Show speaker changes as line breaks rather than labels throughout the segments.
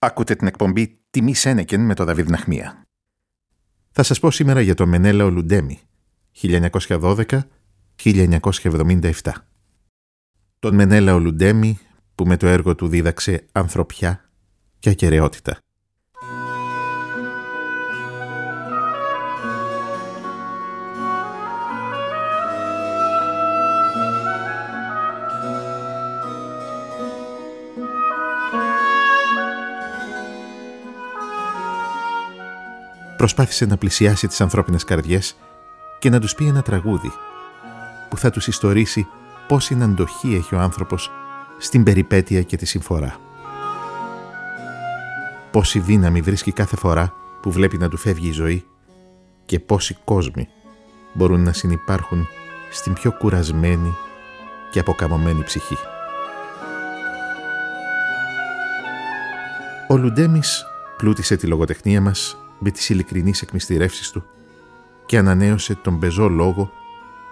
Ακούτε την εκπομπή «Τιμή Σένεκεν» με τον Δαβίδ Ναχμία. Θα σας πω σήμερα για τον Μενέλαο Λουντέμι, 1912-1977. Τον Μενέλαο Λουντέμι που με το έργο του δίδαξε ανθρωπιά και ακαιρεότητα. Προσπάθησε να πλησιάσει τις ανθρώπινες καρδιές και να τους πει ένα τραγούδι που θα τους ιστορίσει πόση αντοχή έχει ο άνθρωπος στην περιπέτεια και τη συμφορά. Πόση δύναμη βρίσκει κάθε φορά που βλέπει να του φεύγει η ζωή και πόσοι κόσμοι μπορούν να συνυπάρχουν στην πιο κουρασμένη και αποκαμωμένη ψυχή. Ο Λουντέμις πλούτησε τη λογοτεχνία μας με τις ειλικρινείς εκμυστηρεύσεις του και ανανέωσε τον πεζό λόγο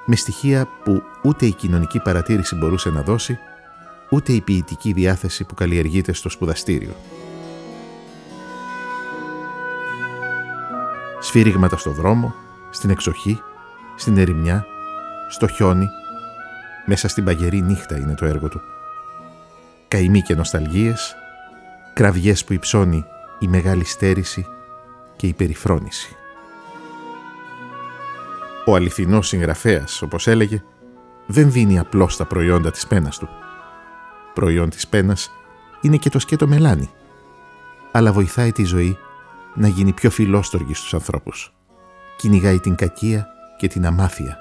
με στοιχεία που ούτε η κοινωνική παρατήρηση μπορούσε να δώσει, ούτε η ποιητική διάθεση που καλλιεργείται στο σπουδαστήριο. Σφύριγματα στο δρόμο, στην εξοχή, στην ερημιά, στο χιόνι, μέσα στην παγερή νύχτα είναι το έργο του. Καημοί και νοσταλγίες, κραυγές που υψώνει η μεγάλη στέρηση και η περιφρόνηση. Ο αληθινός συγγραφέας, όπως έλεγε, δεν δίνει απλώς τα προϊόντα της πένας του. Προϊόν της πένας είναι και το σκέτο μελάνι, αλλά βοηθάει τη ζωή να γίνει πιο φιλόστοργη στους ανθρώπους. Κυνηγάει την κακία και την αμάθεια.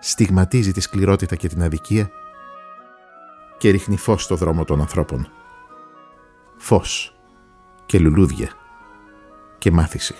Στιγματίζει τη σκληρότητα και την αδικία και ρίχνει φως στο δρόμο των ανθρώπων. Φως και λουλούδια και μάθηση.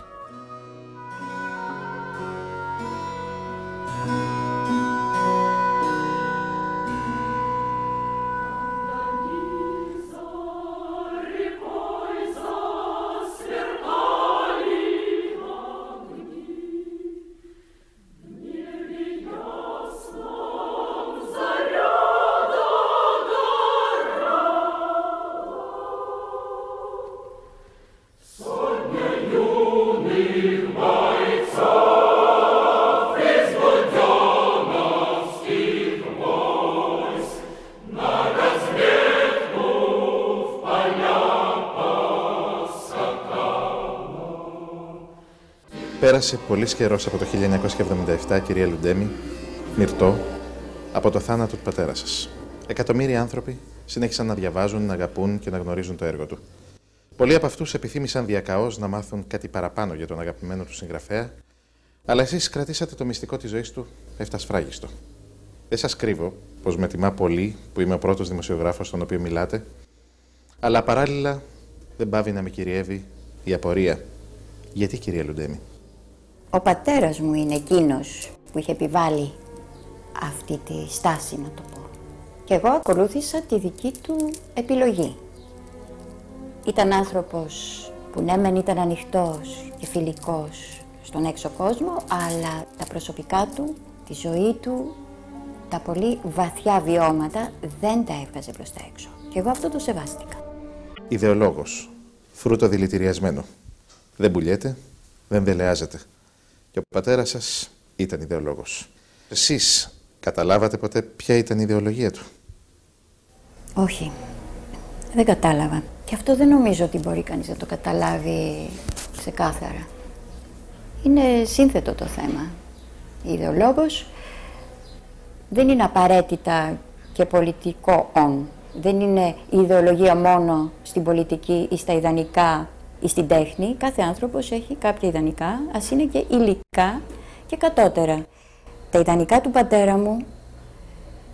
Πέρασε πολύ καιρός από το 1977, κυρία Λουντέμι, μυρτό, από το θάνατο του πατέρα σας. Εκατομμύρια άνθρωποι συνέχισαν να διαβάζουν, να αγαπούν και να γνωρίζουν το έργο του. Πολλοί από αυτούς επιθύμησαν διακαώς να μάθουν κάτι παραπάνω για τον αγαπημένο του συγγραφέα, αλλά εσείς κρατήσατε το μυστικό της ζωής του εφτασφράγιστο. Δεν σας κρύβω πως με τιμά πολύ που είμαι ο πρώτος δημοσιογράφος στον οποίο μιλάτε, αλλά παράλληλα δεν πάβει να με κυριεύει η απορία. Γιατί, κυρία Λουντέμι;
Ο πατέρας μου είναι εκείνος που είχε επιβάλει αυτή τη στάση, να το πω. Και εγώ ακολούθησα τη δική του επιλογή. Ήταν άνθρωπος που ναι μεν ήταν ανοιχτός και φιλικός στον έξω κόσμο, αλλά τα προσωπικά του, τη ζωή του, τα πολύ βαθιά βιώματα δεν τα έβγαζε προς τα έξω. Και εγώ αυτό το σεβάστηκα.
Ιδεολόγος, φρούτο δηλητηριασμένο. Δεν πουλιέται, δεν δελεάζεται. Και ο πατέρας σας ήταν ιδεολόγος. Εσείς καταλάβατε ποτέ ποια ήταν η ιδεολογία του;
Όχι. Δεν κατάλαβα. Και αυτό δεν νομίζω ότι μπορεί κανείς να το καταλάβει ξεκάθαρα. Είναι σύνθετο το θέμα. Η ιδεολόγος δεν είναι απαραίτητα και πολιτικό «ον». Δεν είναι η ιδεολογία μόνο στην πολιτική ή στα ιδανικά ή στην τέχνη, κάθε άνθρωπος έχει κάποια ιδανικά, ας είναι και υλικά και κατώτερα. Τα ιδανικά του πατέρα μου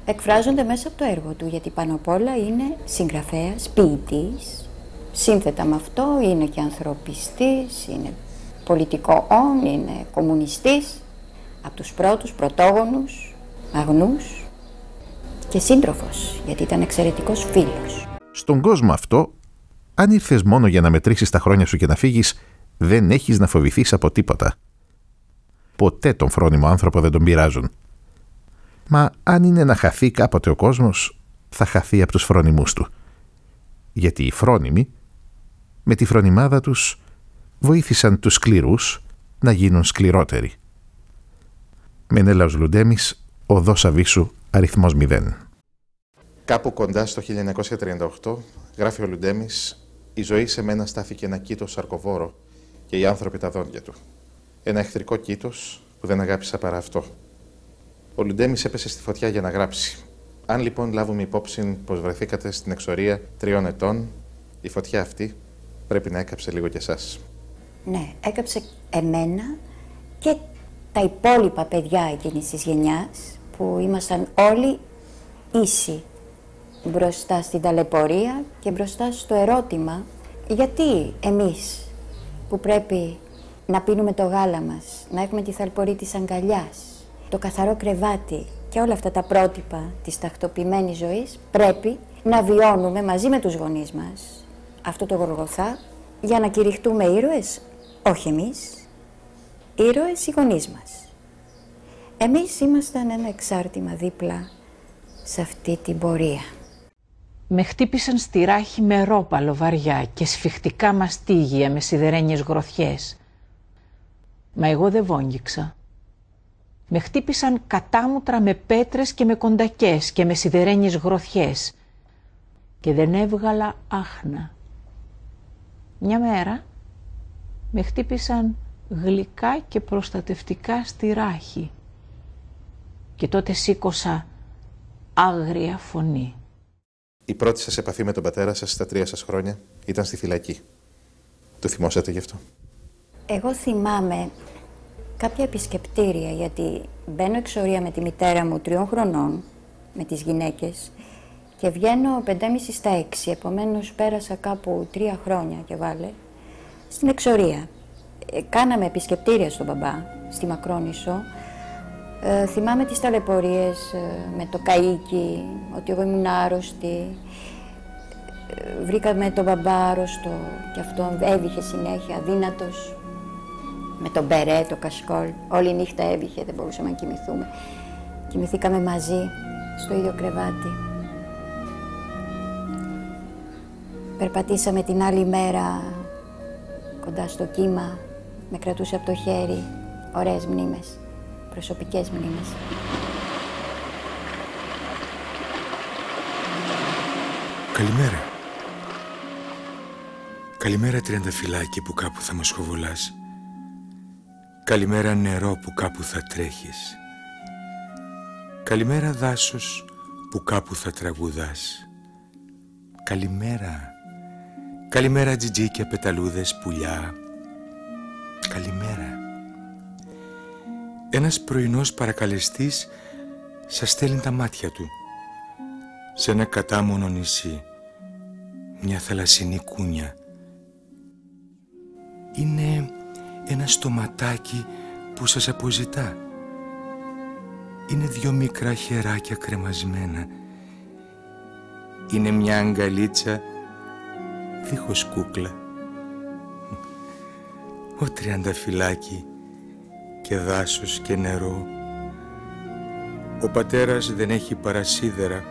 εκφράζονται μέσα από το έργο του, γιατί πάνω απ' όλα είναι συγγραφέας, ποιητής, σύνθετα με αυτό είναι και ανθρωπιστής, είναι πολιτικό όν, είναι κομμουνιστής, από τους πρώτους πρωτόγονους, αγνούς και σύντροφος, γιατί ήταν εξαιρετικός φίλος.
Στον κόσμο αυτό αν ήρθες μόνο για να μετρήσεις τα χρόνια σου και να φύγεις, δεν έχεις να φοβηθείς από τίποτα. Ποτέ τον φρόνιμο άνθρωπο δεν τον πειράζουν. Μα αν είναι να χαθεί κάποτε ο κόσμος, θα χαθεί από τους φρόνιμούς του. Γιατί οι φρόνιμοι με τη φρονιμάδα τους βοήθησαν τους σκληρούς να γίνουν σκληρότεροι. Μενέλαος Λουντέμις, οδός Αβίσου, αριθμός 0. Κάπου κοντά στο 1938, γράφει ο Λουντέμις, η ζωή σε μένα στάθηκε ένα κήτος σαρκοβόρο και οι άνθρωποι τα δόντια του. Ένα εχθρικό κήτος που δεν αγάπησα παρά αυτό. Ο Λουντέμι έπεσε στη φωτιά για να γράψει. Αν λοιπόν λάβουμε υπόψη πως βρεθήκατε στην εξορία τριών ετών, η φωτιά αυτή πρέπει να έκαψε λίγο κι εσάς.
Ναι, έκαψε εμένα και τα υπόλοιπα παιδιά εκείνης της γενιάς που ήμασταν όλοι ίσοι μπροστά στην ταλαιπωρία και μπροστά στο ερώτημα γιατί εμείς που πρέπει να πίνουμε το γάλα μας, να έχουμε τη θαλπορή της αγκαλιάς, το καθαρό κρεβάτι και όλα αυτά τα πρότυπα της τακτοποιημένης ζωής πρέπει να βιώνουμε μαζί με τους γονείς μας αυτό το γοργοθά για να κηρυχτούμε ήρωες, όχι εμείς, ήρωες οι γονείς μας. Εμείς ήμασταν ένα εξάρτημα δίπλα σε αυτή την πορεία.
Με χτύπησαν στη ράχη με ρόπαλο βαριά και σφιχτικά μαστίγια με σιδερένιες γροθιές. Μα εγώ δεν βόγγιξα. Με χτύπησαν κατάμουτρα με πέτρες και με κοντακές και με σιδερένιες γροθιές και δεν έβγαλα άχνα. Μια μέρα με χτύπησαν γλυκά και προστατευτικά στη ράχη και τότε σήκωσα άγρια φωνή.
Η πρώτη σας επαφή με τον πατέρα σας στα τρία σας χρόνια ήταν στη φυλακή. Το θυμόσατε γι' αυτό;
Εγώ θυμάμαι κάποια επισκεπτήρια, γιατί μπαίνω εξορία με τη μητέρα μου τριών χρονών, με τις γυναίκες, και βγαίνω πεντέμιση στα έξι, επομένως πέρασα κάπου τρία χρόνια και βάλε, στην εξορία. Ε, κάναμε επισκεπτήρια στον μπαμπά, στη Μακρόνισο. Ε, θυμάμαι τις ταλαιπωρίες ε, με το καΐκι, ότι εγώ ήμουν άρρωστη. Ε, βρήκαμε τον μπαμπά άρρωστο και αυτό έβηχε συνέχεια, αδύνατος με τον μπερέ, το κασκόλ. Όλη νύχτα έβηχε, δεν μπορούσαμε να κοιμηθούμε. Κοιμηθήκαμε μαζί, στο ίδιο κρεβάτι. Περπατήσαμε την άλλη μέρα κοντά στο κύμα, με κρατούσε από το χέρι, ωραίες μνήμες, προσωπικές μνήμες.
Καλημέρα. Καλημέρα τριανταφυλάκι που κάπου θα μας χοβολάς. Καλημέρα νερό που κάπου θα τρέχεις Καλημέρα δάσος που κάπου θα τραγουδάς Καλημέρα Καλημέρα τζιτζίκια, πεταλούδες, πουλιά Καλημέρα Ένας πρωινός παρακαλεστής σας στέλνει τα μάτια του σε ένα κατάμονο νησί μια θαλασσινή κούνια είναι ένα στοματάκι που σας αποζητά. Είναι δυο μικρά χεράκια κρεμασμένα. Είναι μια αγκαλίτσα δίχως κούκλα. Ο τριανταφυλάκι και δάσος και νερό. Ο πατέρας δεν έχει παρασίδερα.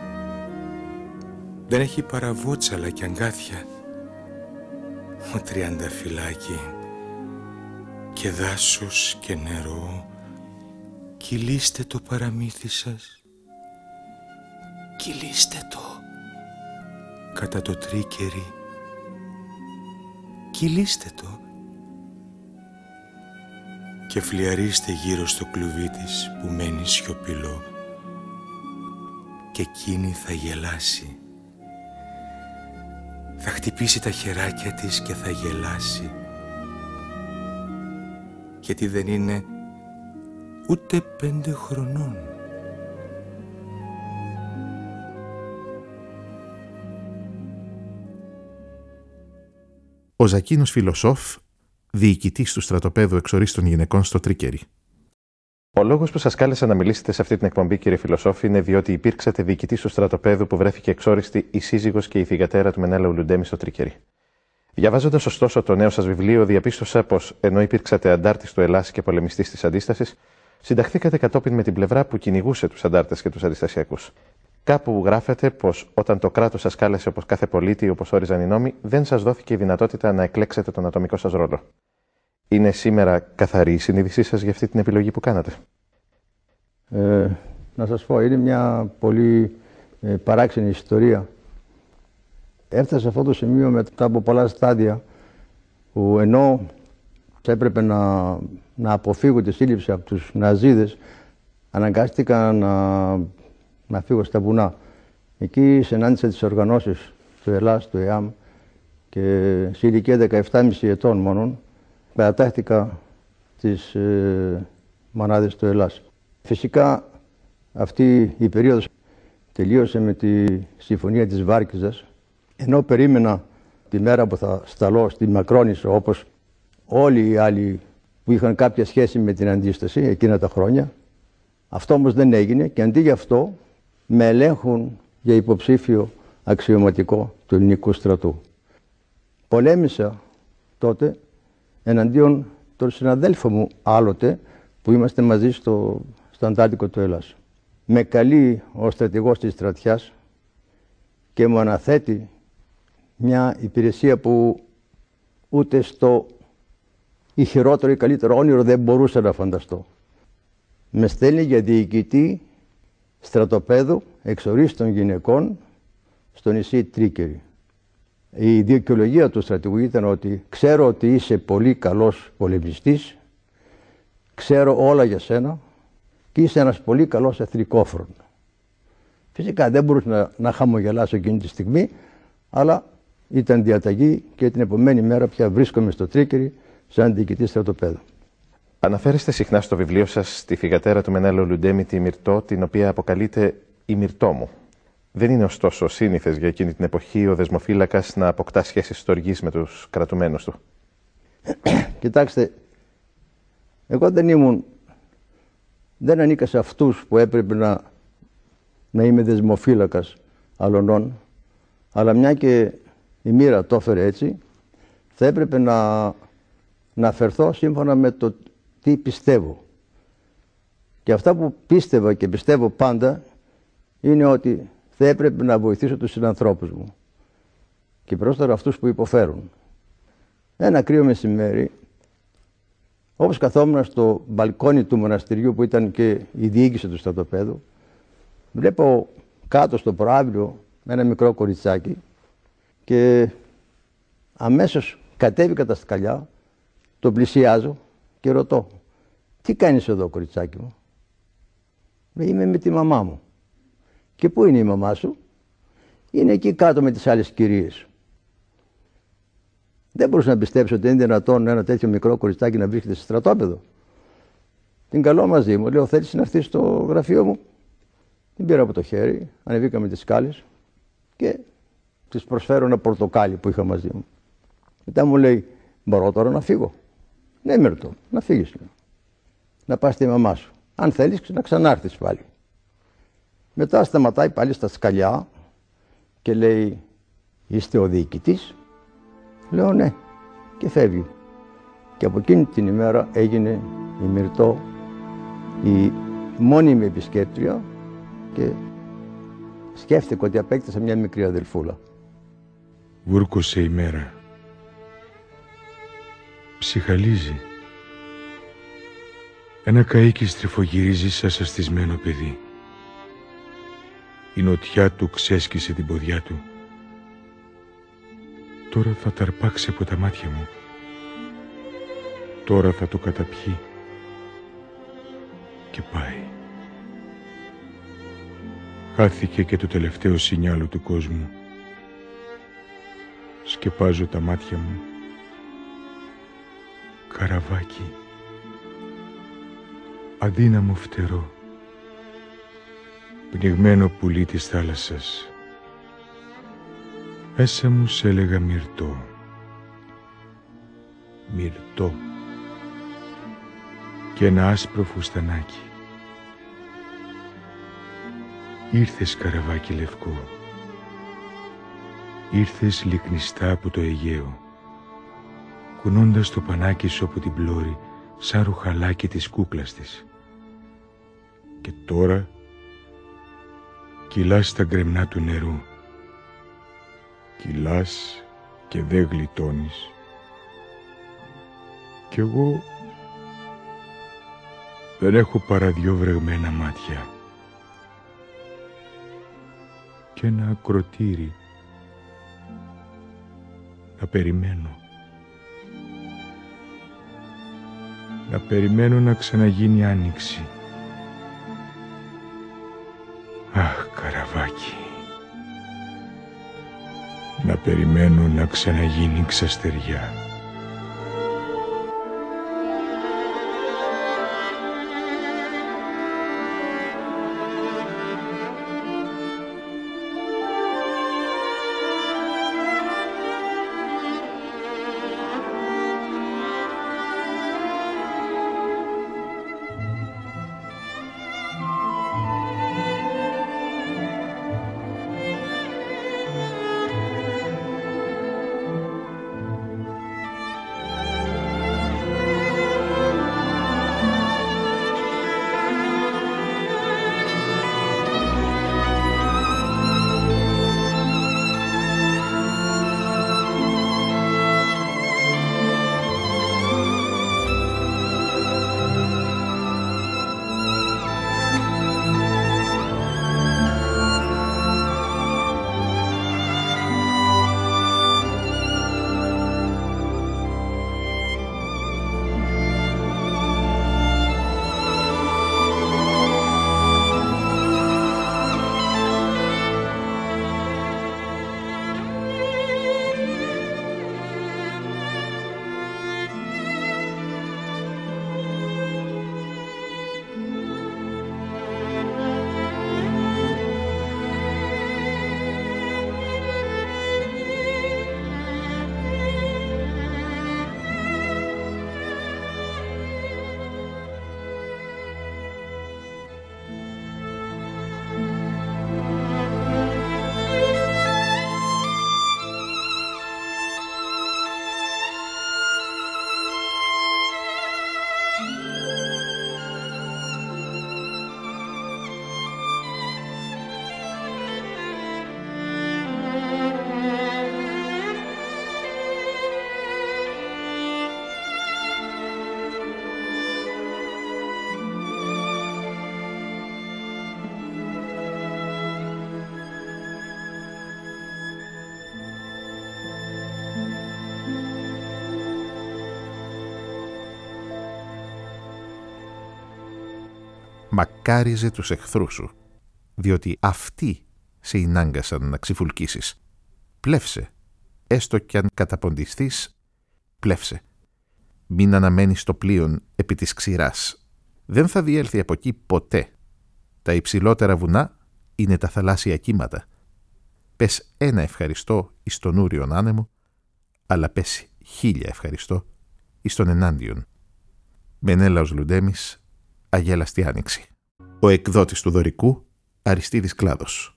Δεν έχει παραβότσαλα και αγκάθια. Ο τριανταφυλάκι και δάσος και νερό κυλήστε το παραμύθι σας κυλήστε το κατά το τρίκερι κυλήστε το και φλιαρίστε γύρω στο κλουβί της που μένει σιωπηλό. Και εκείνη θα γελάσει. Θα χτυπήσει τα χεράκια της και θα γελάσει. Γιατί δεν είναι ούτε πέντε χρονών.
Ο Ζακίνος Φιλοσόφ, διοικητής του στρατοπέδου εξορίστων γυναικών στο Τρίκερι. Ο λόγος που σας κάλεσα να μιλήσετε σε αυτή την εκπομπή, κύριε Φιλοσόφ, είναι διότι υπήρξατε διοικητής του στρατοπέδου που βρέθηκε εξόριστη η σύζυγος και η θηγατέρα του Μενέλα Ουλουντέμι στο Τρίκερι. Διαβάζοντας ωστόσο το νέο σας βιβλίο, διαπίστωσα πως ενώ υπήρξατε αντάρτης του Ελλάς και πολεμιστής της αντίστασης, συνταχθήκατε κατόπιν με την πλευρά που κυνηγούσε τους αντάρτες και τους αντιστασιακούς. Κάπου γράφεται πως όταν το κράτος σας κάλεσε όπως κάθε πολίτη, όπως όριζαν οι νόμοι, δεν σας δόθηκε η δυνατότητα να εκλέξετε τον ατομικό σας ρόλο. Είναι σήμερα καθαρή η συνείδησή σας για αυτή την επιλογή που κάνατε;
Ε, να σας πω, είναι μια πολύ ε, παράξενη ιστορία. Έφτασε σε αυτό το σημείο μετά από πολλά στάδια που ενώ έπρεπε να, να αποφύγω τη σύλληψη από τους Ναζίδες αναγκάστηκα να, να φύγω στα βουνά. Εκεί συνάντησα τις οργανώσεις του Ελλάς, του ΕΑΜ και σε ηλικία 17,5 ετών μόνον παρατάχθηκα στις ε, μονάδες του Ελλάς. Φυσικά αυτή η περίοδος τελείωσε με τη συμφωνία της Βάρκιζας ενώ περίμενα τη μέρα που θα σταλώ στη Μακρόνισο όπως όλοι οι άλλοι που είχαν κάποια σχέση με την αντίσταση εκείνα τα χρόνια. Αυτό όμως δεν έγινε και αντί για αυτό με ελέγχουν για υποψήφιο αξιωματικό του ελληνικού στρατού. Πολέμησα τότε εναντίον των συναδέλφων μου άλλοτε που είμαστε μαζί στο, στο Αντάρτικο του Ελλάς. Με καλεί ο στρατηγός της στρατιάς και μου αναθέτει μια υπηρεσία που ούτε στο ή χειρότερο ή καλύτερο όνειρο δεν μπορούσα να φανταστώ. Με στέλνει για διοικητή στρατοπέδου εξορίστων γυναικών στο νησί Τρίκερη. Η δικαιολογία του στρατηγού ήταν ότι ξέρω ότι είσαι πολύ καλός πολεμιστής, ξέρω όλα για σένα και είσαι ένας πολύ καλός εθνικόφρον. Φυσικά δεν μπορούσα να, να χαμογελάσω εκείνη τη στιγμή, αλλά ήταν διαταγή και την επομένη μέρα πια βρίσκομαι στο Τρίκερη σαν διοικητής στρατοπέδου.
Αναφέρεστε συχνά στο βιβλίο σας τη φυγατέρα του Μενέλο Λουντέμι, τη Μυρτό, την οποία αποκαλείται η Μυρτό μου. Δεν είναι ωστόσο σύνηθες για εκείνη την εποχή ο δεσμοφύλακας να αποκτά σχέσεις στοργής με τους κρατουμένους του.
Κοιτάξτε, εγώ δεν ήμουν. Δεν ανήκα σε αυτούς που έπρεπε να, να είμαι δεσμοφύλακας αλωνών, αλλά μια και η μοίρα το έφερε έτσι, θα έπρεπε να να φερθώ σύμφωνα με το τι πιστεύω. Και αυτά που πίστευα και πιστεύω πάντα είναι ότι θα έπρεπε να βοηθήσω τους συνανθρώπους μου και πρόσθερα αυτούς που υποφέρουν. Ένα κρύο μεσημέρι, όπως καθόμουν στο μπαλκόνι του μοναστηριού που ήταν και η διοίκηση του στρατοπέδου, βλέπω κάτω στο προάβλιο ένα μικρό κοριτσάκι και αμέσως κατέβηκα τα σκαλιά το πλησιάζω και ρωτώ, τι κάνεις εδώ κοριτσάκι μου; Είμαι με τη μαμά μου. Και πού είναι η μαμά σου; Είναι εκεί κάτω με τις άλλες κυρίες. Δεν μπορούσα να πιστέψω ότι είναι δυνατόν ένα τέτοιο μικρό κοριτσάκι να βρίσκεται σε στρατόπεδο. Την καλώ μαζί μου. Λέω, θέλεις να έρθεις στο γραφείο μου; Την πήρα από το χέρι, ανεβήκαμε τις σκάλες και της προσφέρω ένα πορτοκάλι που είχα μαζί μου. Μετά μου λέει, μπορώ τώρα να φύγω. Ναι, Μερτό, να φύγεις. Να πας στη μαμά σου. Αν θέλεις, να ξανάρθει πάλι. Μετά σταματάει πάλι στα σκαλιά και λέει, είστε ο διοικητής; Λέω ναι και φεύγει. Και από εκείνη την ημέρα έγινε η Μυρτό η μόνιμη επισκέπτρια και σκέφτηκα ότι απέκτησα μια μικρή αδελφούλα.
Βούρκωσε η μέρα ψυχαλίζει. Ένα καΐκι στριφογυρίζει σαν σαστισμένο παιδί. Η νοτιά του ξέσκησε την ποδιά του. Τώρα θα ταρπάξει από τα μάτια μου. Τώρα θα το καταπιεί. Και πάει. Χάθηκε και το τελευταίο σινιάλο του κόσμου. Σκεπάζω τα μάτια μου καραβάκι. Αδύναμο φτερό. Πνιγμένο πουλί της θάλασσας. Μέσα μου σε έλεγα μυρτό. Μυρτό. Και ένα άσπρο φουστανάκι. Ήρθες καραβάκι λευκό. Ήρθες λυκνιστά από το Αιγαίο κουνώντας το πανάκι σου από την πλώρη σαν ρουχαλάκι της κούκλας της. Και τώρα, Κυλάς στα γκρεμνά του νερού. Κυλάς και δεν γλιτώνεις. Κι εγώ δεν έχω παρά δυο βρεγμένα μάτια και ένα ακροτήρι να περιμένω. Να περιμένω να ξαναγίνει άνοιξη. Αχ, καραβάκι. Να περιμένω να ξαναγίνει ξαστεριά.
Μακάριζε τους εχθρούς σου, διότι αυτοί σε ενάγκασαν να ξυφουλκίσεις. Πλεύσε, έστω κι αν καταποντιστείς, πλεύσε. Μην αναμένεις το πλοίον επί της ξηράς. Δεν θα διέλθει από εκεί ποτέ. Τα υψηλότερα βουνά είναι τα θαλάσσια κύματα. Πες ένα ευχαριστώ εις τον ούριον άνεμο, αλλά πες χίλια ευχαριστώ εις τον ενάντιον. Μενέλαος Λουντέμις, Αγέλαστη Άνοιξη. Ο εκδότης του Δωρικού, Αριστίδης Κλάδος.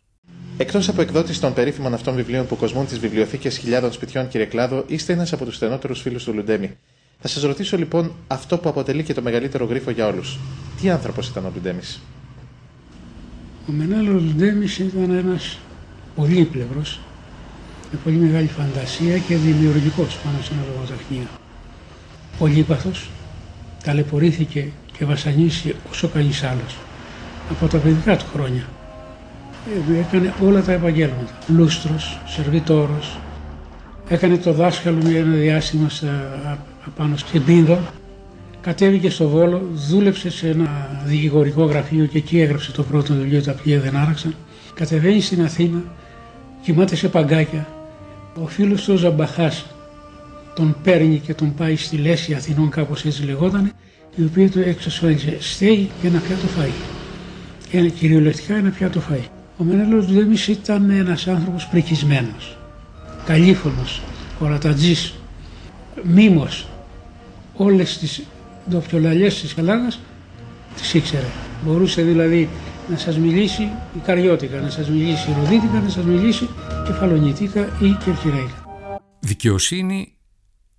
Εκτός από εκδότης των περίφημων αυτών βιβλίων που κοσμούν τις βιβλιοθήκες χιλιάδων σπιτιών, κύριε Κλάδο, είστε ένας από τους στενότερους φίλους του Λουντέμι. Θα σας ρωτήσω λοιπόν αυτό που αποτελεί και το μεγαλύτερο γρίφο για όλους. Τι άνθρωπος ήταν ο Λουντέμις;
Ο Μενέλο Λουντέμις ήταν ένας πολύπλευρο, με πολύ μεγάλη φαντασία και δημιουργικός πάνω στην λογοτεχνία. Πολύπαθος, ταλαιπωρήθηκε και βασανίσει όσο κανείς άλλος από τα παιδικά του χρόνια. Ε, έκανε όλα τα επαγγέλματα. Λούστρος, σερβιτόρος, έκανε το δάσκαλο για ένα διάστημα στα, πάνω στην Πίνδο, κατέβηκε στο Βόλο, δούλεψε σε ένα δικηγορικό γραφείο και εκεί έγραψε το πρώτο βιβλίο «Τα πλοία δεν άραξαν». Κατεβαίνει στην Αθήνα, κοιμάται σε παγκάκια. Ο φίλος του Ζαμπαχάς τον παίρνει και τον πάει στη Λέση Αθηνών, κάπως έτσι λεγότανε, η οποία του εξασφάλισε στέγη και ένα πιάτο φαΐ. Και κυριολεκτικά ένα πιάτο φαΐ. Ο Μενέλος Δέμις ήταν ένας άνθρωπος πρικισμένος, καλήφωνος, ορατατζής, μήμος. Όλες τις ντοπιολαλιές της Ελλάδας τις ήξερε. Μπορούσε δηλαδή να σας μιλήσει η Καριώτικα, να σας μιλήσει η Ροδίτικα, να σας μιλήσει κεφαλονιτίκα ή κερκυραίκα.
Δικαιοσύνη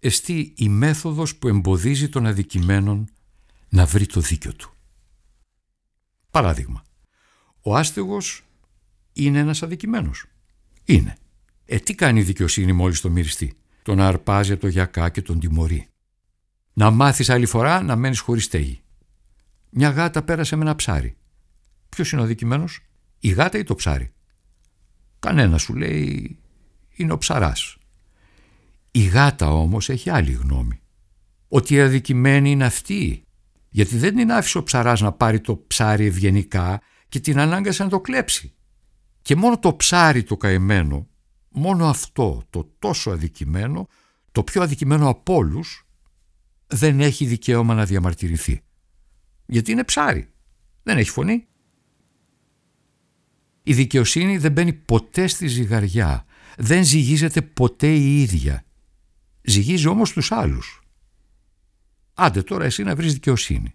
εστί η μέθοδος που εμποδίζει τον αδικημένον να βρει το δίκιο του. Παράδειγμα, ο άστεγος είναι ένας αδικημένος. Είναι. Ε, τι κάνει η δικαιοσύνη μόλις το μυριστεί; Τον αρπάζει από το γιακά και τον τιμωρεί. Να μάθεις άλλη φορά να μένεις χωρίς στέγη. Μια γάτα πέρασε με ένα ψάρι. Ποιος είναι ο αδικημένος, η γάτα ή το ψάρι; Κανένα σου λέει είναι ο ψαράς. Η γάτα όμως έχει άλλη γνώμη. Ότι η αδικημένη είναι αυτή. Γιατί δεν την άφησε ο ψαράς να πάρει το ψάρι ευγενικά και την ανάγκασε να το κλέψει. Και μόνο το ψάρι το καημένο, μόνο αυτό το τόσο αδικημένο, το πιο αδικημένο από όλους, δεν έχει δικαίωμα να διαμαρτυρηθεί. Γιατί είναι ψάρι. Δεν έχει φωνή. Η δικαιοσύνη δεν μπαίνει ποτέ στη ζυγαριά. Δεν ζυγίζεται ποτέ η ίδια. Ζυγίζει όμως τους άλλους. Άντε τώρα εσύ να βρεις δικαιοσύνη.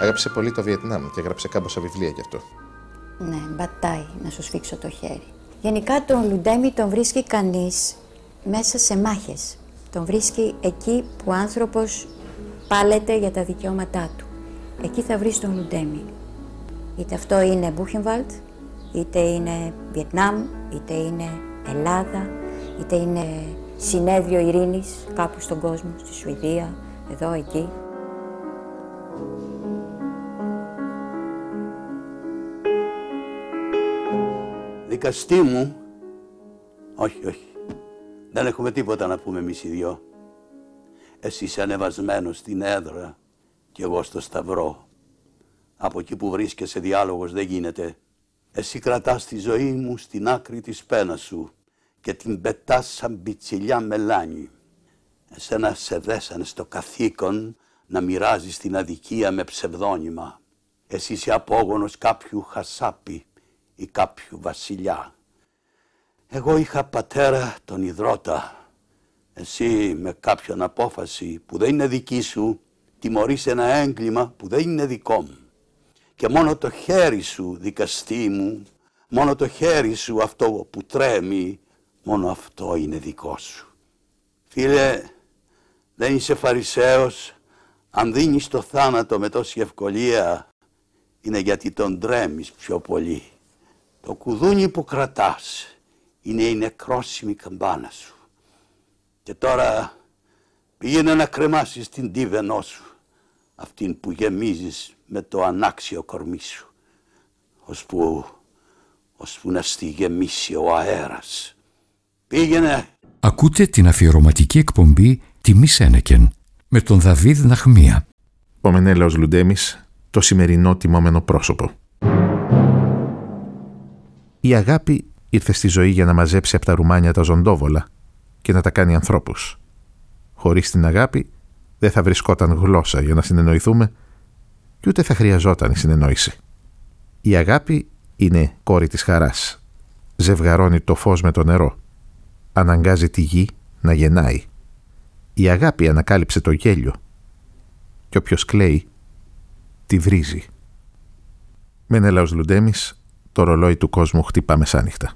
Άγραψε πολύ το Βιετνάμ και έγραψε κάμποσα βιβλία γι' αυτό.
Ναι, μπατάει να σου σφίξω το χέρι. Γενικά τον Λουντέμι τον βρίσκει κανείς μέσα σε μάχες. Τον βρίσκει εκεί που ο άνθρωπος πάλεται για τα δικαιώματά του. Εκεί θα βρεις τον Λουντέμι. Είτε αυτό είναι Μπούχενβαλτ, είτε είναι Βιετνάμ, είτε είναι Ελλάδα, είτε είναι συνέδριο ειρήνης κάπου στον κόσμο, στη Σουηδία, εδώ, εκεί.
Δικαστή μου, όχι, όχι, δεν έχουμε τίποτα να πούμε εμείς οι δυο. Εσύ είσαι ανεβασμένος στην έδρα και εγώ στο σταυρό. Από εκεί που βρίσκεσαι διάλογος δεν γίνεται. Εσύ κρατάς τη ζωή μου στην άκρη της πένας σου και την πετάς σαν πιτσιλιά μελάνι. Εσένα σε δέσανε στο καθήκον να μοιράζεις την αδικία με ψευδόνυμα. Εσύ είσαι απόγονος κάποιου χασάπι ή κάποιου βασιλιά. Εγώ είχα πατέρα τον υδρότα. Εσύ με κάποιον απόφαση που δεν είναι δική σου τιμωρείς ένα έγκλημα που δεν είναι δικό μου. Και μόνο το χέρι σου δικαστή μου, μόνο το χέρι σου αυτό που τρέμει, μόνο αυτό είναι δικό σου. Φίλε, δεν είσαι φαρισαίος, αν δίνεις το θάνατο με τόση ευκολία, είναι γιατί τον τρέμεις πιο πολύ. Το κουδούνι που κρατάς είναι η νεκρόσιμη καμπάνα σου. Και τώρα πήγαινε να κρεμάσεις την τίβενό σου, αυτήν που γεμίζεις με το ανάξιο κορμί σου, ώσπου, ώσπου να στη γεμίσει ο αέρας. Πήγαινε!
Ακούτε την αφιερωματική εκπομπή «Τιμή Σένεκεν» με τον Δαβίδ Ναχμία.
Ο Μενέλαος Λουντέμις, το σημερινό τιμόμενο πρόσωπο. Η αγάπη ήρθε στη ζωή για να μαζέψει από τα ρουμάνια τα ζωντόβολα και να τα κάνει ανθρώπους. Χωρίς την αγάπη δεν θα βρισκόταν γλώσσα για να συνεννοηθούμε και ούτε θα χρειαζόταν η συνεννόηση. Η αγάπη είναι κόρη της χαράς. Ζευγαρώνει το φως με το νερό. Αναγκάζει τη γη να γεννάει. Η αγάπη ανακάλυψε το γέλιο. Και όποιος κλαίει, τη βρίζει. Μενέλαος Λουντέμις, το ρολόι του κόσμου χτυπά μεσάνυχτα.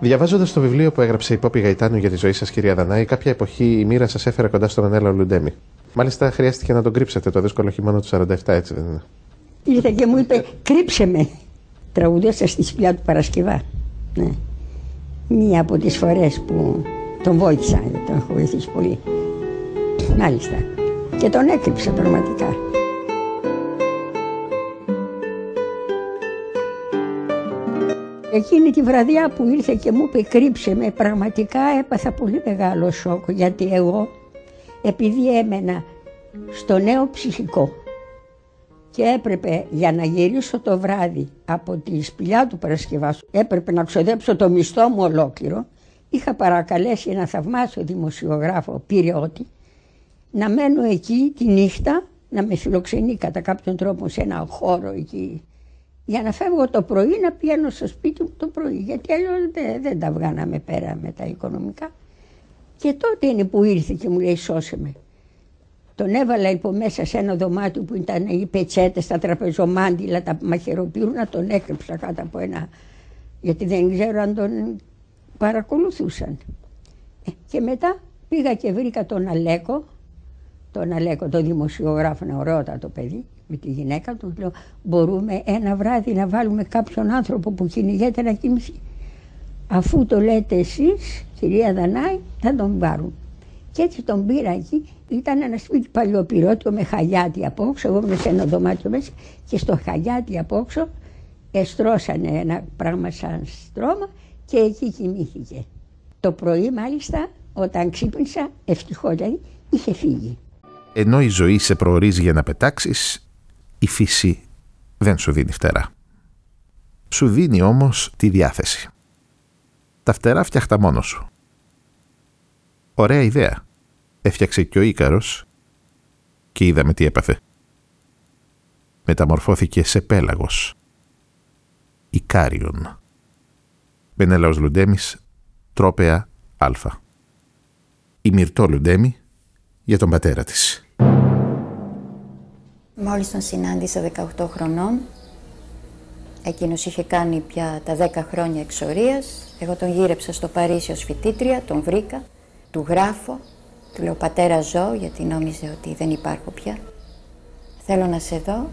Διαβάζοντας το βιβλίο που έγραψε η Πόπη Γαϊτάνου για τη ζωή σας, κυρία Δανάη, κάποια εποχή η μοίρα σας έφερε κοντά στον Μενέλαο Λουντέμι. Μάλιστα χρειάστηκε να τον κρύψετε το δύσκολο χειμώνα του 47, έτσι δεν είναι;
Ήρθε και μου είπε, κρύψε με. Τραγουδέσα στη σπηλιά του Παρασκευά. Ναι. Μία από τις φορές που τον βοήθησα, τον έχω βοηθήσει πολύ. Μάλιστα. Και τον έκρυψα πραγματικά. Εκείνη τη βραδιά που ήρθε και μου είπε κρύψε με, πραγματικά έπαθα πολύ μεγάλο σοκ γιατί εγώ επειδή έμενα στο νέο ψυχικό και έπρεπε για να γυρίσω το βράδυ από τη σπηλιά του Παρασκευάσου έπρεπε να ξοδέψω το μισθό μου ολόκληρο είχα παρακαλέσει ένα θαυμάσιο δημοσιογράφο Πυριώτη να μένω εκεί τη νύχτα να με φιλοξενεί κατά κάποιον τρόπο σε ένα χώρο εκεί για να φεύγω το πρωί να πηγαίνω στο σπίτι μου το πρωί γιατί αλλιώς δεν, δεν τα βγάναμε πέρα με τα οικονομικά. Και τότε είναι που ήρθε και μου λέει σώσε με. Τον έβαλα υπό μέσα σε ένα δωμάτιο που ήταν οι πετσέτες, τα τραπεζομάντιλα, τα μαχαιροπύρουνα, τον έκρυψα κάτω από ένα. Γιατί δεν ξέρω αν τον παρακολουθούσαν. Ε, και μετά πήγα και βρήκα τον Αλέκο, τον Αλέκο, τον δημοσιογράφο, ένα ωραιότατο παιδί, με τη γυναίκα του. Λέω, μπορούμε ένα βράδυ να βάλουμε κάποιον άνθρωπο που κυνηγέται να κοιμηθεί. Αφού το λέτε εσείς, κυρία Δανάη, θα τον πάρουν. Και έτσι τον πήρα εκεί. Ήταν ένα σπίτι παλιοπυρότιο με χαγιάτι απόξω. Εγώ είμαι σε ένα δωμάτιο μέσα και στο χαγιάτι απόξω εστρώσανε ένα πράγμα σαν στρώμα και εκεί κοιμήθηκε. Το πρωί μάλιστα όταν ξύπνησα ευτυχώς δηλαδή είχε φύγει.
Ενώ η ζωή σε προορίζει για να πετάξεις, η φύση δεν σου δίνει φτερά. Σου δίνει όμως τη διάθεση. Τα φτερά φτιάχτα μόνο σου. Ωραία ιδέα. Έφτιαξε και ο Ίκαρος και είδαμε τι έπαθε. Μεταμορφώθηκε σε πέλαγος. Ικάριον. Μπενέλαος Λουντέμις, τρόπεα Α. Η Μυρτό Λουντέμι για τον πατέρα της.
Μόλις τον συνάντησα 18 χρονών, εκείνος είχε κάνει πια τα 10 χρόνια εξορίας, εγώ τον γύρεψα στο Παρίσι ως φοιτήτρια, τον βρήκα, του γράφω, του λέω πατέρα ζω γιατί νόμιζε ότι δεν υπάρχω πια. Θέλω να σε δω.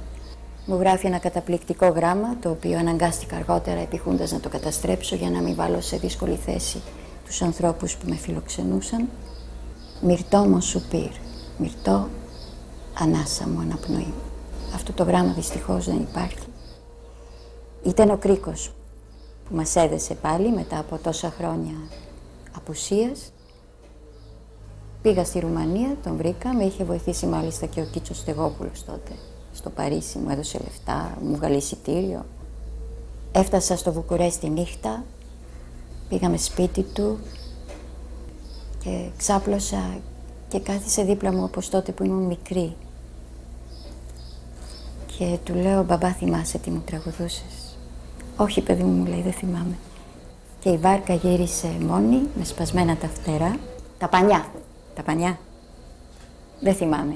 Μου γράφει ένα καταπληκτικό γράμμα, το οποίο αναγκάστηκα αργότερα επιχούντας να το καταστρέψω για να μην βάλω σε δύσκολη θέση τους ανθρώπους που με φιλοξενούσαν. Μυρτό μου σου πήρ, μυρτό ανάσα μου αναπνοή. Αυτό το γράμμα δυστυχώς δεν υπάρχει. Ήταν ο κρίκος που μας έδεσε πάλι μετά από τόσα χρόνια απουσίας. Πήγα στη Ρουμανία, τον βρήκα, με είχε βοηθήσει μάλιστα και ο Κίτσος Στεγόπουλος τότε. Στο Παρίσι μου έδωσε λεφτά, μου βγάλει εισιτήριο. Έφτασα στο Βουκουρέστι νύχτα, πήγαμε σπίτι του και ξάπλωσα και κάθισε δίπλα μου όπως τότε που ήμουν μικρή. Και του λέω, μπαμπά θυμάσαι τι μου τραγουδούσες. Όχι παιδί μου, μου λέει, δεν θυμάμαι. Και η βάρκα γύρισε μόνη, με σπασμένα τα φτερά. Τα πανιά. Τα πανιά. Δεν θυμάμαι.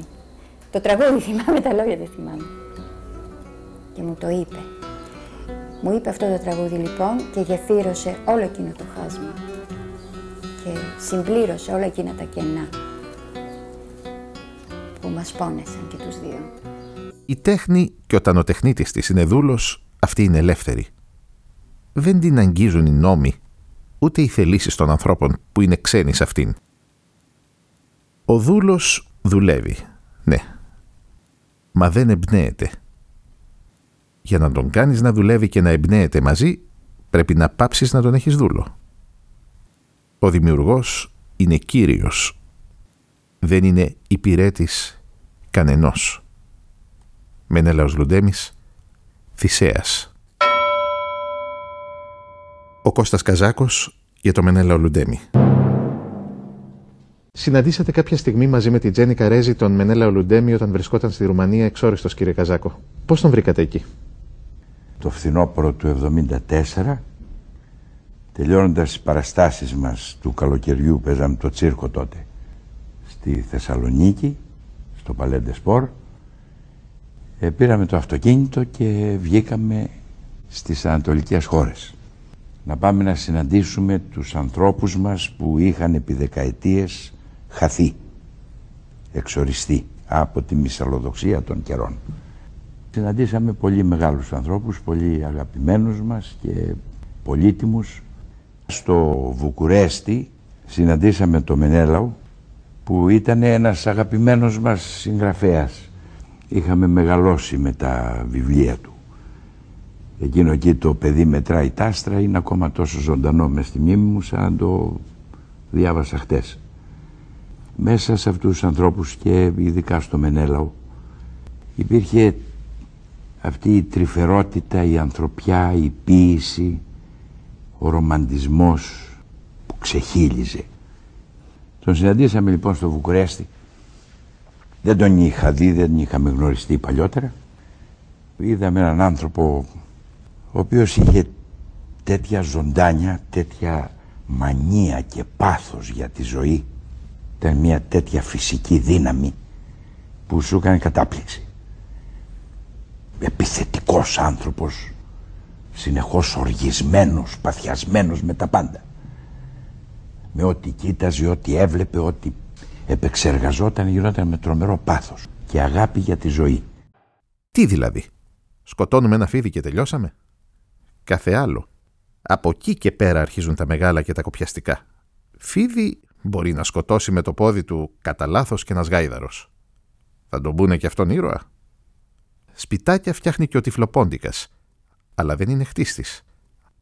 Το τραγούδι θυμάμαι, τα λόγια δεν θυμάμαι. Και μου το είπε. Μου είπε αυτό το τραγούδι λοιπόν και γεφύρωσε όλο εκείνο το χάσμα. Και συμπλήρωσε όλα εκείνα τα κενά που μας πόνεσαν και τους δύο.
Η τέχνη και όταν ο τεχνίτης της είναι δούλος, αυτή είναι ελεύθερη. Δεν την αγγίζουν οι νόμοι, ούτε οι θελήσεις των ανθρώπων που είναι ξένοι σε αυτήν. Ο δούλος δουλεύει, ναι, μα δεν εμπνέεται. Για να τον κάνεις να δουλεύει και να εμπνέεται μαζί, πρέπει να πάψεις να τον έχεις δούλο. Ο δημιουργός είναι κύριος, δεν είναι υπηρέτης κανενός. Μενέλαος Λουντέμις, Θησέας. Ο Κώστας Καζάκος για το Μενέλαο Λουντέμι. Συναντήσατε κάποια στιγμή μαζί με την Τζέννη Καρέζη τον Μενέλαο Λουντέμι όταν βρισκόταν στη Ρουμανία εξόριστος κύριε Καζάκο. Πώς τον βρήκατε εκεί;
Το φθινόπωρο του 1974, τελειώνοντας τις παραστάσεις μας του καλοκαιριού, παίζαμε το τσίρκο τότε, στη Θεσσαλονίκη, στο Παλέντε Σπορ, ε, πήραμε το αυτοκίνητο και βγήκαμε στις ανατολικές χώρες. Να πάμε να συναντήσουμε τους ανθρώπους μας που είχαν επί δεκαετίες χαθεί, εξοριστεί από τη μυσαλλοδοξία των καιρών. Συναντήσαμε πολύ μεγάλους ανθρώπους, πολύ αγαπημένους μας και πολύτιμους. Στο Βουκουρέστι συναντήσαμε το Μενέλαου που ήταν ένας αγαπημένος μας συγγραφέας. Είχαμε μεγαλώσει με τα βιβλία του. Εκείνο εκεί το παιδί μετράει τάστρα είναι ακόμα τόσο ζωντανό μες στη μνήμη μου σαν το διάβασα χτες μέσα σε αυτούς τους ανθρώπους και ειδικά στο Μενέλαο υπήρχε αυτή η τρυφερότητα, η ανθρωπιά, η ποίηση, ο ρομαντισμός που ξεχύλιζε. Τον συναντήσαμε λοιπόν στο Βουκουρέστι. Δεν τον είχα δει, δεν τον είχαμε γνωριστεί παλιότερα. Είδαμε έναν άνθρωπο ο οποίος είχε τέτοια ζωντάνια, τέτοια μανία και πάθος για τη ζωή ήταν μια τέτοια φυσική δύναμη που σου έκανε κατάπληξη. Επιθετικός άνθρωπος, συνεχώς οργισμένος, παθιασμένος με τα πάντα. Με ό,τι κοίταζε, ό,τι έβλεπε, ό,τι επεξεργαζόταν, γινόταν με τρομερό πάθος και αγάπη για τη ζωή.
Τι δηλαδή, σκοτώνουμε ένα φίδι και τελειώσαμε; Κάθε άλλο. Από εκεί και πέρα αρχίζουν τα μεγάλα και τα κοπιαστικά. Φίδι μπορεί να σκοτώσει με το πόδι του κατά λάθος και ένα γάιδαρο. Θα τον πούνε και αυτόν ήρωα. Σπιτάκια φτιάχνει και ο τυφλοπόντικας, αλλά δεν είναι χτίστης.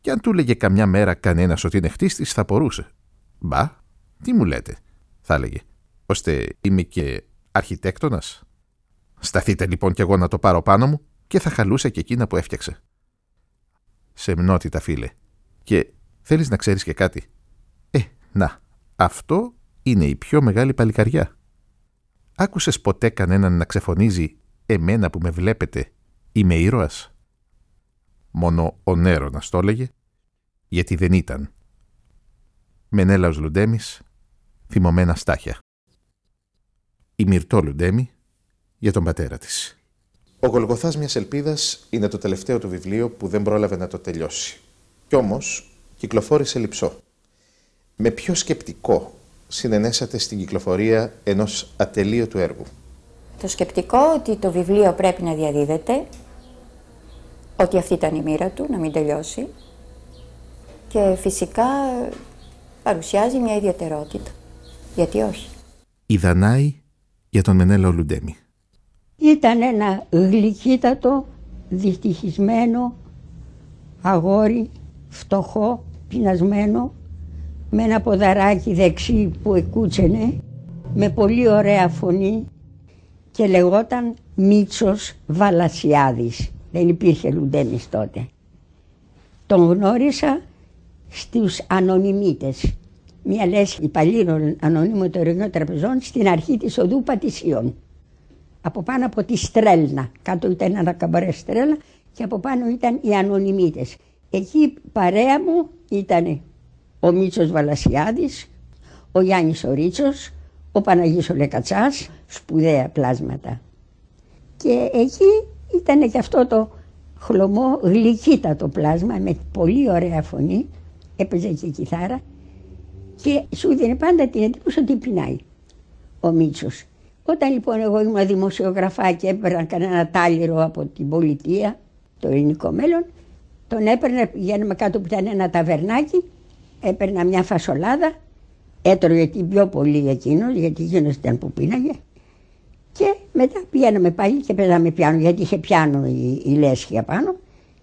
Και αν του έλεγε καμιά μέρα κανένας ότι είναι χτίστης, θα απορούσε. Μπα, τι μου λέτε, θα έλεγε, ώστε είμαι και αρχιτέκτονας. Σταθείτε λοιπόν κι εγώ να το πάρω πάνω μου και θα χαλούσε και εκείνα που έφτιαξε. Σεμνότητα, φίλε. Και θέλεις να ξέρεις και κάτι. Ε, να, αυτό είναι η πιο μεγάλη παλικαριά. Άκουσες ποτέ κανέναν να ξεφωνίζει «Εμένα που με βλέπετε, είμαι ήρωας» μόνο ο Νέρονας το έλεγε, γιατί δεν ήταν. Μενέλαος Λουντέμις, θυμωμένα στάχια. Η Μυρτό Λουντέμι για τον πατέρα της. Ο Γολγοθάς μιας ελπίδας είναι το τελευταίο του βιβλίο που δεν πρόλαβε να το τελειώσει. Κι όμως κυκλοφόρησε λυψό. Με ποιο σκεπτικό συνενέσατε στην κυκλοφορία ενός ατελείωτου έργου;
Το σκεπτικό ότι το βιβλίο πρέπει να διαδίδεται ότι αυτή ήταν η μοίρα του, να μην τελειώσει. Και φυσικά παρουσιάζει μια ιδιαιτερότητα. Γιατί όχι;
Η Δανάη για τον Μενέλο Λουντέμι.
Ήταν ένα γλυκύτατο, δυστυχισμένο αγόρι, φτωχό, πεινασμένο, με ένα ποδαράκι δεξί που εκούτσενε, με πολύ ωραία φωνή και λεγόταν Μίτσος Βαλασιάδης. Δεν υπήρχε Λουντέμις τότε. Τον γνώρισα στους ανωνυμίτες. Μια λέσχη υπαλλήλων ανωνύμων των τραπεζών στην αρχή της οδού Πατησίων. Από πάνω από τη Στρέλνα. Κάτω ήταν ένα καμπαρέ Στρέλνα και από πάνω ήταν οι ανωνυμίτες. Εκεί παρέα μου ήταν ο Μίτσος Βαλασιάδης, ο Γιάννης ο Ρίτσος, ο Παναγής ο Λεκατσάς, σπουδαία πλάσματα. Και εκεί ήταν και αυτό το χλωμό γλυκύτατο πλάσμα με πολύ ωραία φωνή, έπαιζε και κιθάρα και σου δίνει πάντα την εντύπωση ότι πεινάει ο Μίτσος. Όταν λοιπόν εγώ ήμουν δημοσιογραφά και έπαιρνα κανένα τάλιρο από την πολιτεία, το ελληνικό μέλλον, τον έπαιρνα, πηγαίνουμε κάτω που ήταν ένα ταβερνάκι, έπαιρνα μια φασολάδα, έτρωγε την πιο πολύ εκείνος, γιατί εκείνος ήταν που πίναγε. Και μετά πηγαίναμε πάλι και παίζαμε πιάνο, γιατί είχε πιάνο η, η λέσχη απάνω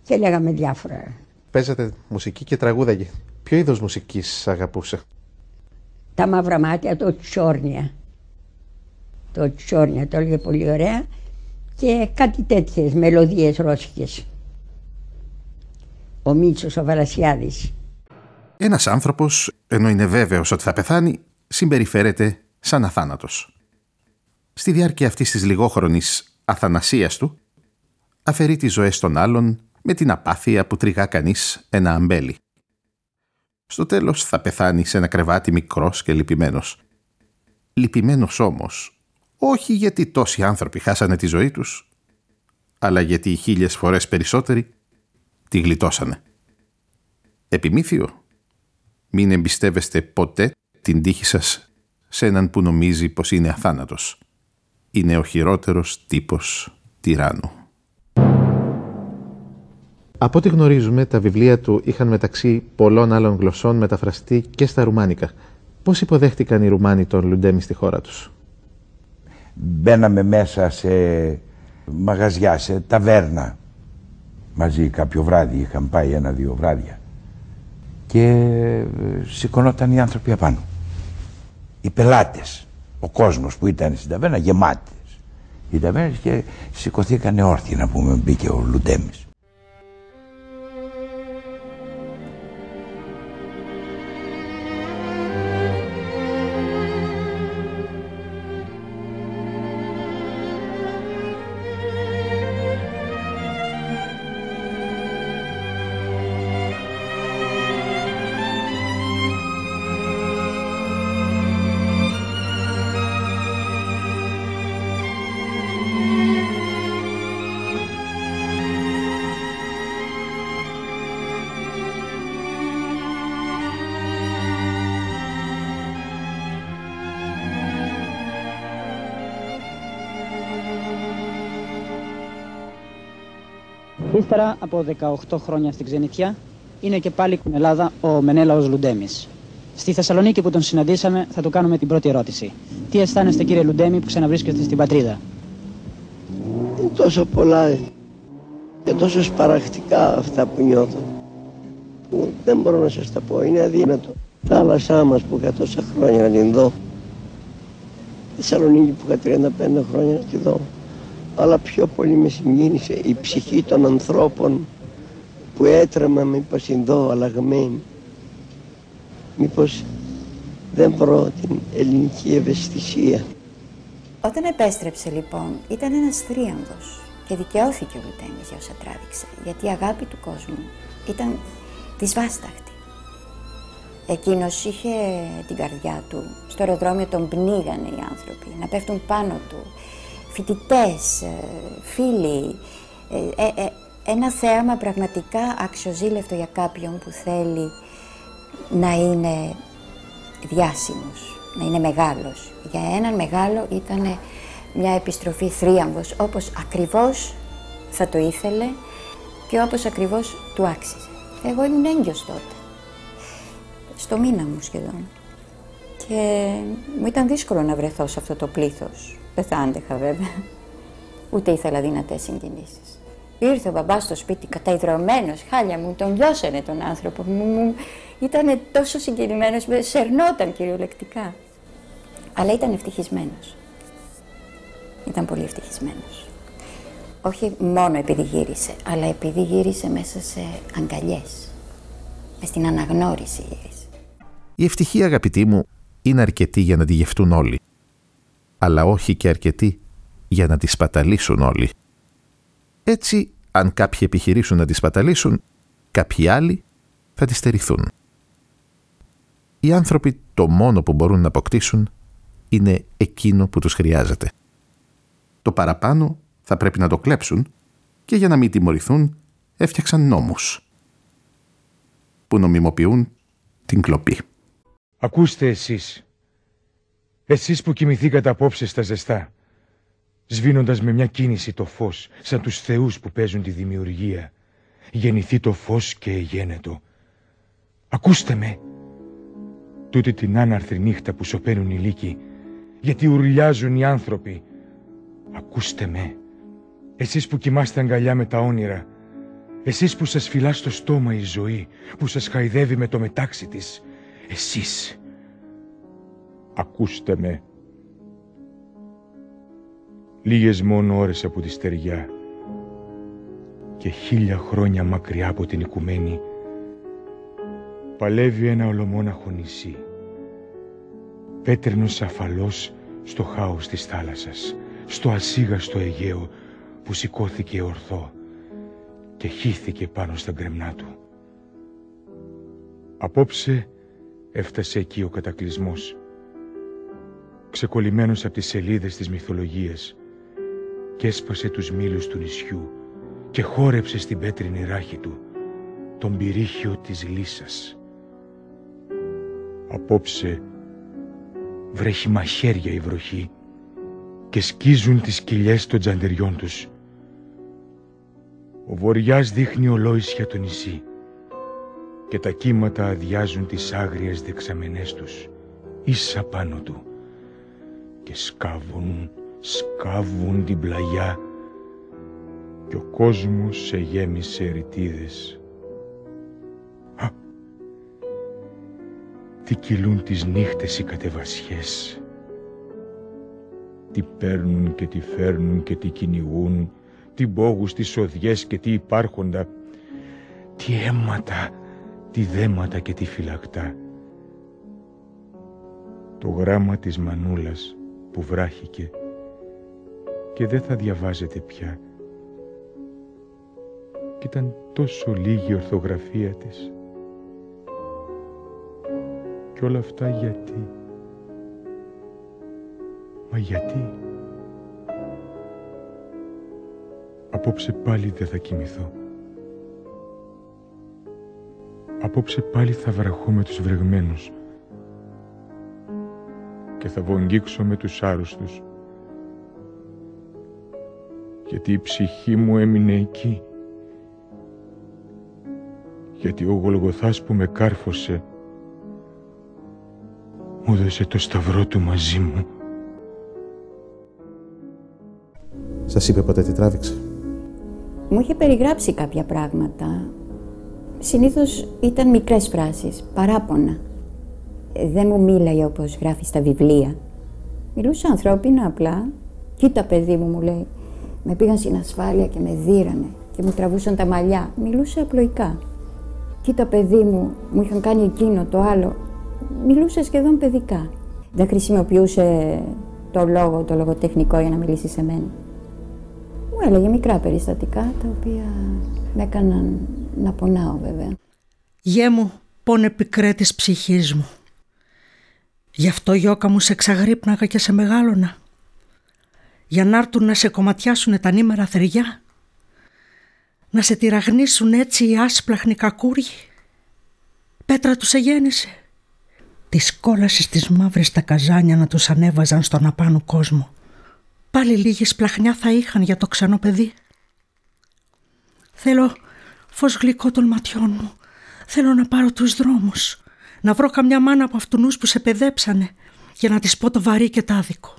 και λέγαμε διάφορα.
Παίζατε μουσική και τραγούδα. Ποιο είδος μουσικής αγαπούσε,
Τα μαύρα μάτια, το τσόρνια. Το τσόρνια το έλεγε πολύ ωραία και κάτι τέτοιες μελωδίες ρώσικες. Ο Μίτσος ο Βαλασιάδης.
Ένας άνθρωπος, ενώ είναι βέβαιος ότι θα πεθάνει, συμπεριφέρεται σαν αθάνατος στη διάρκεια αυτής της λιγόχρονης αθανασίας του, αφαιρεί τις ζωές των άλλων με την απάθεια που τριγά κανείς ένα αμπέλι. Στο τέλος θα πεθάνει σε ένα κρεβάτι μικρός και λυπημένος. Λυπημένος όμως, όχι γιατί τόσοι άνθρωποι χάσανε τη ζωή τους, αλλά γιατί οι χίλιες φορές περισσότεροι τη γλιτώσανε. Επιμήθειο, μην εμπιστεύεστε ποτέ την τύχη σας σε έναν που νομίζει πως είναι αθάνατος είναι ο χειρότερος τύπος τυράννου. Από ό,τι γνωρίζουμε, τα βιβλία του είχαν μεταξύ πολλών άλλων γλωσσών μεταφραστεί και στα Ρουμάνικα. Πώς υποδέχτηκαν οι Ρουμάνοι τον Λουντέμι στη χώρα τους;
Μπαίναμε μέσα σε μαγαζιά, σε ταβέρνα. Μαζί κάποιο βράδυ, είχαν πάει ένα-δύο βράδια. Και ε, σηκωνόταν οι άνθρωποι απάνω. Οι πελάτες ο κόσμος που ήταν στην ταβέρνα γεμάτες οι ταβέρνες και σηκωθήκανε όρθιοι να πούμε μπήκε ο Λουντέμις.
Ύστερα από 18 χρόνια στην ξενιτιά, είναι και πάλι στην Ελλάδα ο Μενέλαος Λουντέμις. Στη Θεσσαλονίκη που τον συναντήσαμε θα του κάνουμε την πρώτη ερώτηση. Τι αισθάνεστε κύριε Λουντέμι που ξαναβρίσκεστε στην πατρίδα;
Είναι τόσο πολλά και τόσο σπαραχτικά αυτά που νιώθω που δεν μπορώ να σας τα πω. Είναι αδύνατο. Θάλασσά μας που είχα τόσα χρόνια να την δω. Θεσσαλονίκη που είχα 35 χρόνια να την δω. Αλλά πιο πολύ με συγκίνησε η ψυχή των ανθρώπων που έτρεμα μήπως την δω αλλαγμένη. Μήπως δεν βρω την ελληνική ευαισθησία.
Όταν επέστρεψε λοιπόν ήταν ένας θρίαμβος και δικαιώθηκε ο Λουτέμις για όσα τράβηξε γιατί η αγάπη του κόσμου ήταν δυσβάσταχτη. Εκείνος είχε την καρδιά του, στο αεροδρόμιο τον πνίγανε οι άνθρωποι, να πέφτουν πάνω του, φοιτητές, ε, φίλοι, ε, ε, ένα θέαμα πραγματικά αξιοζήλευτο για κάποιον που θέλει να είναι διάσημος, να είναι μεγάλος. Για έναν μεγάλο ήταν μια επιστροφή θρίαμβος, όπως ακριβώς θα το ήθελε και όπως ακριβώς του άξιζε. Εγώ ήμουν έγκυος τότε, στο μήνα μου σχεδόν. Και μου ήταν δύσκολο να βρεθώ σε αυτό το πλήθος. Δεν θα άντεχα βέβαια. Ούτε ήθελα δυνατές συγκινήσεις. Ήρθε ο μπαμπάς στο σπίτι καταϊδρωμένος, χάλια μου, τον δώσανε τον άνθρωπο μου. μου ήταν τόσο συγκινημένος, σερνόταν κυριολεκτικά. Αλλά ήταν ευτυχισμένος. Ήταν πολύ ευτυχισμένος. Όχι μόνο επειδή γύρισε, αλλά επειδή γύρισε μέσα σε αγκαλιές. Με στην αναγνώριση γύρισε.
Η ευτυχία, αγαπητοί μου, είναι αρκετή για να τη γευτούν όλοι. Αλλά όχι και αρκετή για να τη σπαταλήσουν όλοι. Έτσι, αν κάποιοι επιχειρήσουν να τη σπαταλήσουν, κάποιοι άλλοι θα τη στερηθούν. Οι άνθρωποι το μόνο που μπορούν να αποκτήσουν είναι εκείνο που τους χρειάζεται. Το παραπάνω θα πρέπει να το κλέψουν και για να μην τιμωρηθούν έφτιαξαν νόμους που νομιμοποιούν την κλοπή.
Ακούστε εσείς, εσείς που κοιμηθήκατε απόψε στα ζεστά, σβήνοντας με μια κίνηση το φως, σαν τους θεούς που παίζουν τη δημιουργία, γεννηθεί το φως και εγένετο. Ακούστε με, τούτη την άναρθρη νύχτα που σωπαίνουν οι λύκοι, γιατί ουρλιάζουν οι άνθρωποι. Ακούστε με, εσείς που κοιμάστε αγκαλιά με τα όνειρα, εσείς που σας φυλά στο στόμα η ζωή, που σας χαϊδεύει με το μετάξι της, εσείς. Ακούστε με. Λίγες μόνο ώρες από τη στεριά και χίλια χρόνια μακριά από την οικουμένη παλεύει ένα ολομόναχο νησί πέτρινος αφαλός στο χάος της θάλασσας στο ασίγαστο Αιγαίο που σηκώθηκε ορθό και χύθηκε πάνω στα γκρεμνά του. Απόψε έφτασε εκεί ο κατακλυσμός, ξεκολλημένος από τις σελίδες της μυθολογίας και έσπασε τους μήλους του νησιού και χόρεψε στην πέτρινη ράχη του τον πυρίχιο της λύσας. Απόψε βρέχει μαχαίρια η βροχή και σκίζουν τις κοιλιές των τζαντεριών τους. Ο βοριάς δείχνει ολόησια το νησί και τα κύματα αδειάζουν τις άγριες δεξαμενές τους ίσα πάνω του και σκάβουν, σκάβουν την πλαγιά. Και ο κόσμος σε γέμισε ρητίδες. Α, τι κυλούν τις νύχτες οι κατεβασιές. Τι παίρνουν και τι φέρνουν και τι κυνηγούν, τι μπόγους, τι σοδιές και τι υπάρχοντα, τι αίματα, τι δέματα και τι φυλακτά. Το γράμμα της μανούλας που βράχηκε και δεν θα διαβάζεται πια. Κι ήταν τόσο λίγη η ορθογραφία της. Και όλα αυτά γιατί; Μα γιατί; Απόψε πάλι δεν θα κοιμηθώ. Απόψε πάλι θα βραχώ με τους βρεγμένους και θα βογγίξω με τους άρρωστους γιατί η ψυχή μου έμεινε εκεί γιατί ο Γολγοθάς που με κάρφωσε μου δώσε το σταυρό του μαζί μου.
Σας είπε ποτέ τι τράβηξε;
Μου είχε περιγράψει κάποια πράγματα. Συνήθως ήταν μικρές φράσεις, παράπονα. Ε, δεν μου μίλαγε όπως γράφει στα βιβλία. Μιλούσε ανθρώπινα απλά. Κοίτα παιδί μου, μου λέει. Με πήγαν στην ασφάλεια και με δίρανε και μου τραβούσαν τα μαλλιά. Μιλούσε απλοϊκά. Κοίτα παιδί μου, μου είχαν κάνει εκείνο το άλλο. Μιλούσε σχεδόν παιδικά. Δεν χρησιμοποιούσε το λόγο, το λογοτεχνικό για να μιλήσει σε μένα. Μου έλεγε μικρά περιστατικά τα οποία με έκαναν να πονάω βέβαια.
Γέ μου, πόνε πικρέ της ψυχής μου. Γι' αυτό γιώκα μου σε ξαγρύπναγα και σε μεγάλωνα. Για να έρθουν να σε κομματιάσουν τα νήμερα θεριά. Να σε τυραγνίσουν έτσι οι άσπλαχνοι κακούργοι. Πέτρα τους εγέννησε. Τις κόλασες τις μαύρες τα καζάνια να τους ανέβαζαν στον απάνω κόσμο. Πάλι λίγη σπλαχνιά θα είχαν για το ξανό παιδί. Θέλω φως γλυκό των ματιών μου. Θέλω να πάρω τους δρόμους. Να βρω καμιά μάνα από αυτούς που σε παιδέψανε για να της πω το βαρύ και τάδικο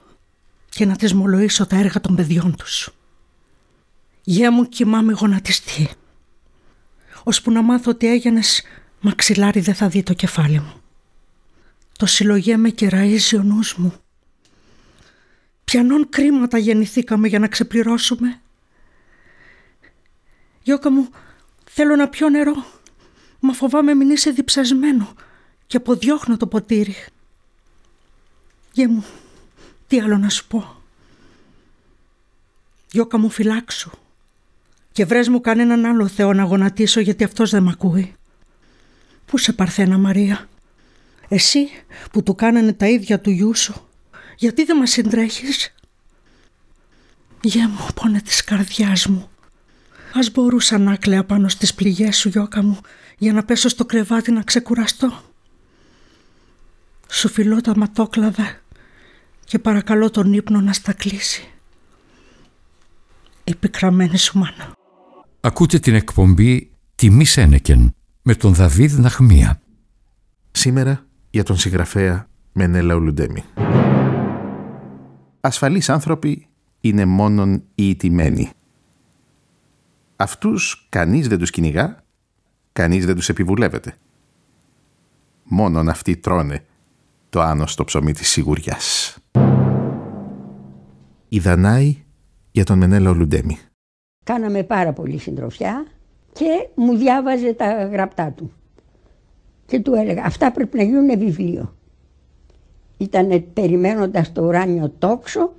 και να της μολοήσω τα έργα των παιδιών τους. Γεια μου κοιμάμαι γονατιστή. Ώσπου να μάθω ότι έγινες μαξιλάρι δεν θα δει το κεφάλι μου. Το συλλογέ και ραΐζει ο νους μου. Πιανών κρίματα γεννηθήκαμε για να ξεπληρώσουμε. Γιώκα μου, θέλω να πιω νερό. Μα φοβάμαι μην είσαι διψασμένο και αποδιώχνω το ποτήρι. Γε μου, τι άλλο να σου πω; Γιώκα μου φυλάξου και βρες μου κανέναν άλλο Θεό να γονατίσω γιατί αυτός δεν μ' ακούει. Πού σε Παρθένα Μαρία, εσύ που του κάνανε τα ίδια του γιού σου, γιατί δεν μας συντρέχεις; Γε μου πόνε της καρδιάς μου. Ας μπορούσα να κλαία πάνω στις πληγές σου γιώκα μου για να πέσω στο κρεβάτι να ξεκουραστώ. Σου φιλώ τα ματόκλαδα και παρακαλώ τον ύπνο να στα κλείσει. Η πικραμένη σου μάνα.
Ακούτε την εκπομπή «Τιμή Σένεκεν» με τον Δαβίδ Ναχμία.
Σήμερα για τον συγγραφέα Μενέλα Ουλουντέμι. Ασφαλείς άνθρωποι είναι μόνον οι ιτημένοι. Αυτούς κανείς δεν τους κυνηγά, κανείς δεν τους επιβουλεύεται. Μόνον αυτοί τρώνε το άνοστο ψωμί της σιγουριάς. Η Δανάη για τον Μενέλα Ουλουντέμι.
Κάναμε πάρα πολύ συντροφιά και μου διάβαζε τα γραπτά του. Και του έλεγα, αυτά πρέπει να γίνουν βιβλίο. Ήταν περιμένοντας το ουράνιο τόξο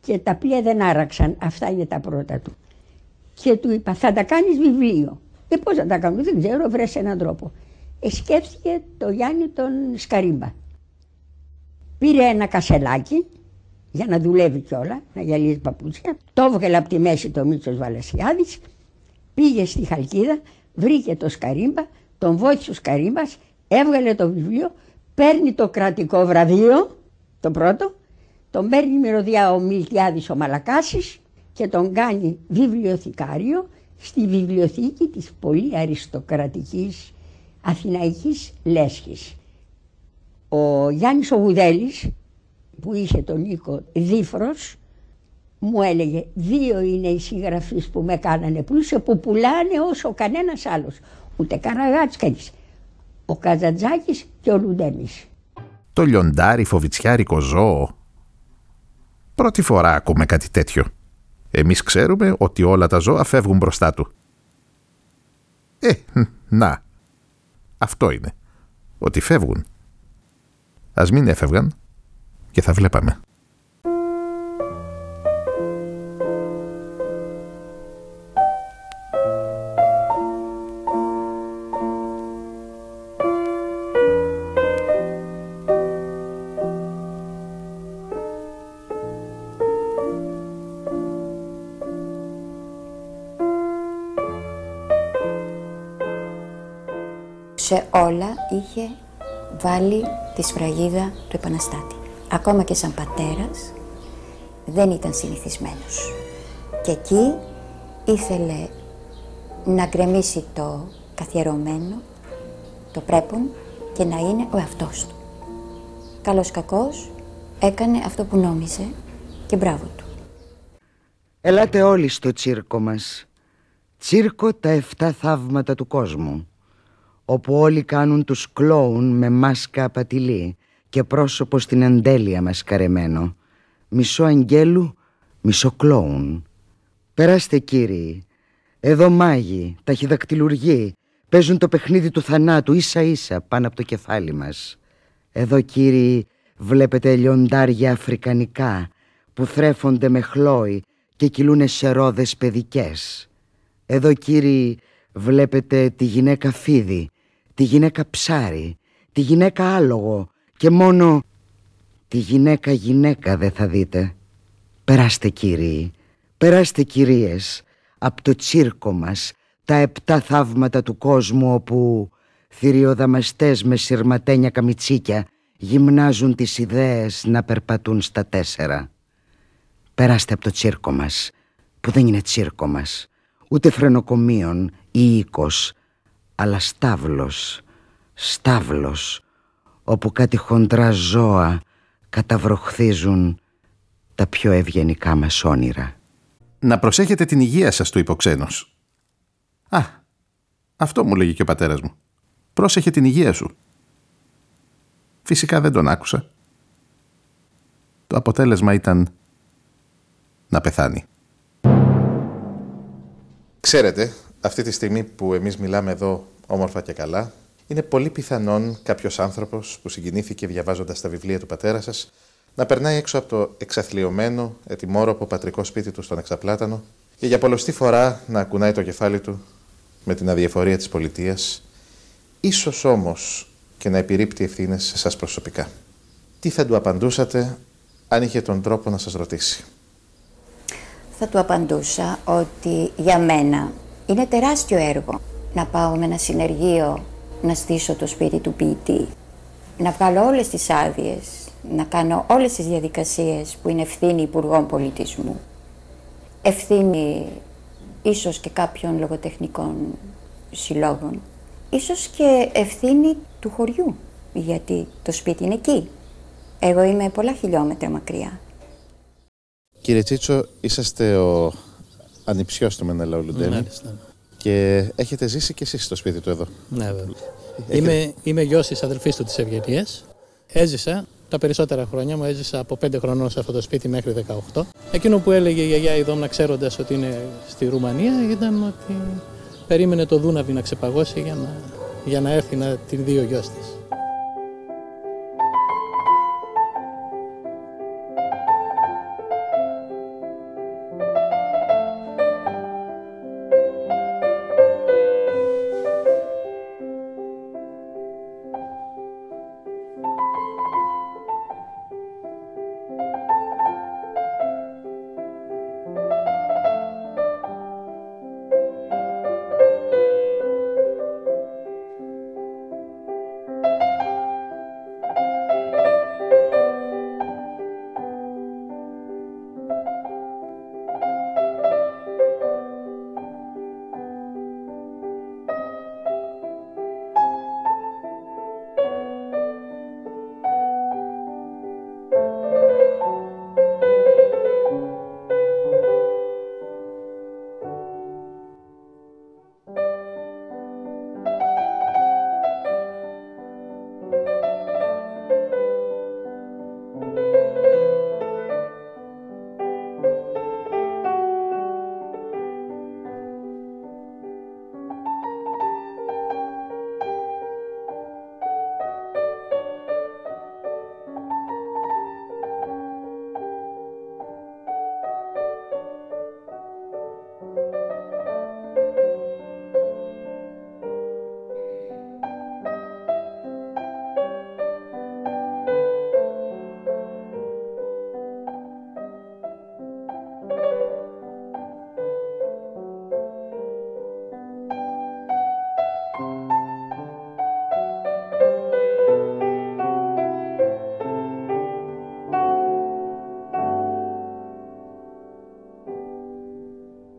και τα πλοία δεν άραξαν. Αυτά είναι τα πρώτα του. Και του είπα, θα τα κάνεις βιβλίο. Ε, πώς θα τα κάνω, δεν ξέρω, βρες έναν τρόπο. Ε, σκέφτηκε το Γιάννη τον Σκαρίμπα. Πήρε ένα κασελάκι για να δουλεύει κιόλα, να γυαλίζει παπούτσια. Το έβγαλε από τη μέση το Μίτσος Βαλασιάδης, πήγε στη Χαλκίδα, βρήκε το Σκαρίμπα, τον βόηθησε ο Σκαρίμπας, έβγαλε το βιβλίο, παίρνει το κρατικό βραβείο, το πρώτο, τον παίρνει μυρωδιά ο Μιλτιάδης ο Μαλακάσης και τον κάνει βιβλιοθηκάριο στη βιβλιοθήκη της πολύ αριστοκρατικής Αθηναϊκής Λέσχης. Ο Γιάννης ο που είχε τον Νίκο Δίφρος μου έλεγε δύο είναι οι συγγραφείς που με κάνανε πλούσιο που πουλάνε όσο κανένας άλλος. Ούτε καναγάτς κανείς. Ο Καζαντζάκης και ο Λουντέμις.
Το λιοντάρι φοβιτσιάρικο ζώο. Πρώτη φορά ακούμε κάτι τέτοιο. Εμείς ξέρουμε ότι όλα τα ζώα φεύγουν μπροστά του. Ε, να. Αυτό είναι. Ότι φεύγουν. Ας μην έφευγαν και θα βλέπαμε.
Σε όλα είχε βάλει της σφραγίδα του επαναστάτη ακόμα και σαν πατέρας, δεν ήταν συνηθισμένος. Και εκεί ήθελε να γκρεμίσει το καθιερωμένο το πρέπον και να είναι ο εαυτός του. Καλός κακός έκανε αυτό που νόμιζε και μπράβο του.
Ελάτε όλοι στο τσίρκο μας. Τσίρκο τα εφτά θαύματα του κόσμου. Όπου όλοι κάνουν τους κλόουν με μάσκα απατηλή και πρόσωπο στην εντέλεια μας καρεμένο. Μισό αγγέλου, μισό κλόουν. Περάστε κύριοι. Εδώ μάγοι, ταχυδακτηλουργοί, παίζουν το παιχνίδι του θανάτου ίσα ίσα πάνω από το κεφάλι μας. Εδώ κύριοι βλέπετε λιοντάρια αφρικανικά που θρέφονται με χλόι και κυλούνε σε ρόδες παιδικές. Εδώ κύριοι βλέπετε τη γυναίκα φίδι, τη γυναίκα ψάρι, τη γυναίκα άλογο και μόνο τη γυναίκα γυναίκα δεν θα δείτε. Περάστε κύριοι, περάστε κυρίες, από το τσίρκο μας, τα επτά θαύματα του κόσμου όπου θηριοδαμαστές με σειρματένια καμιτσίκια γυμνάζουν τις ιδέες να περπατούν στα τέσσερα. Περάστε από το τσίρκο μας, που δεν είναι τσίρκο μας, ούτε φρενοκομείων ή οίκος, αλλά στάβλος, στάβλος, όπου κάτι χοντρά ζώα καταβροχθίζουν τα πιο ευγενικά μας όνειρα.
Να προσέχετε την υγεία σας, του υποξένος. Α, αυτό μου λέγει και ο πατέρας μου. Πρόσεχε την υγεία σου. Φυσικά δεν τον άκουσα. Το αποτέλεσμα ήταν να πεθάνει. Ξέρετε, αυτή τη στιγμή που εμείς μιλάμε εδώ όμορφα και καλά, είναι πολύ πιθανόν κάποιος άνθρωπος που συγκινήθηκε διαβάζοντας τα βιβλία του πατέρα σας να περνάει έξω από το εξαθλειωμένο, ετοιμόρροπο πατρικό σπίτι του στον Εξαπλάτανο και για πολλωστή φορά να κουνάει το κεφάλι του με την αδιαφορία της πολιτείας, ίσως όμως και να επιρρύπτει ευθύνες σε εσάς προσωπικά. Τι θα του απαντούσατε αν είχε τον τρόπο να σας ρωτήσει;
Θα του απαντούσα ότι για μένα είναι τεράστιο έργο να πάω με ένα συνεργείο να στήσω το σπίτι του ποιητή, να βγάλω όλες τις άδειες, να κάνω όλες τις διαδικασίες που είναι ευθύνη Υπουργών Πολιτισμού, ευθύνη ίσως και κάποιων λογοτεχνικών συλλόγων, ίσως και ευθύνη του χωριού, γιατί το σπίτι είναι εκεί. Εγώ είμαι πολλά χιλιόμετρα μακριά.
Κύριε Τσίτσο, είσαστε ο ανιψιός του Μενέλαου Λουντέμι και έχετε ζήσει και εσείς στο σπίτι του εδώ.
Ναι, βέβαια. Είμαι, είμαι γιος της αδελφής του της Ευγενίας. Έζησα τα περισσότερα χρόνια μου, έζησα από 5 χρονών σε αυτό το σπίτι μέχρι 18. Εκείνο που έλεγε η γιαγιά η Δόμνα ξέροντας ότι είναι στη Ρουμανία ήταν ότι περίμενε το Δούναβι να ξεπαγώσει για να, για να έρθει να την δει ο γιος της.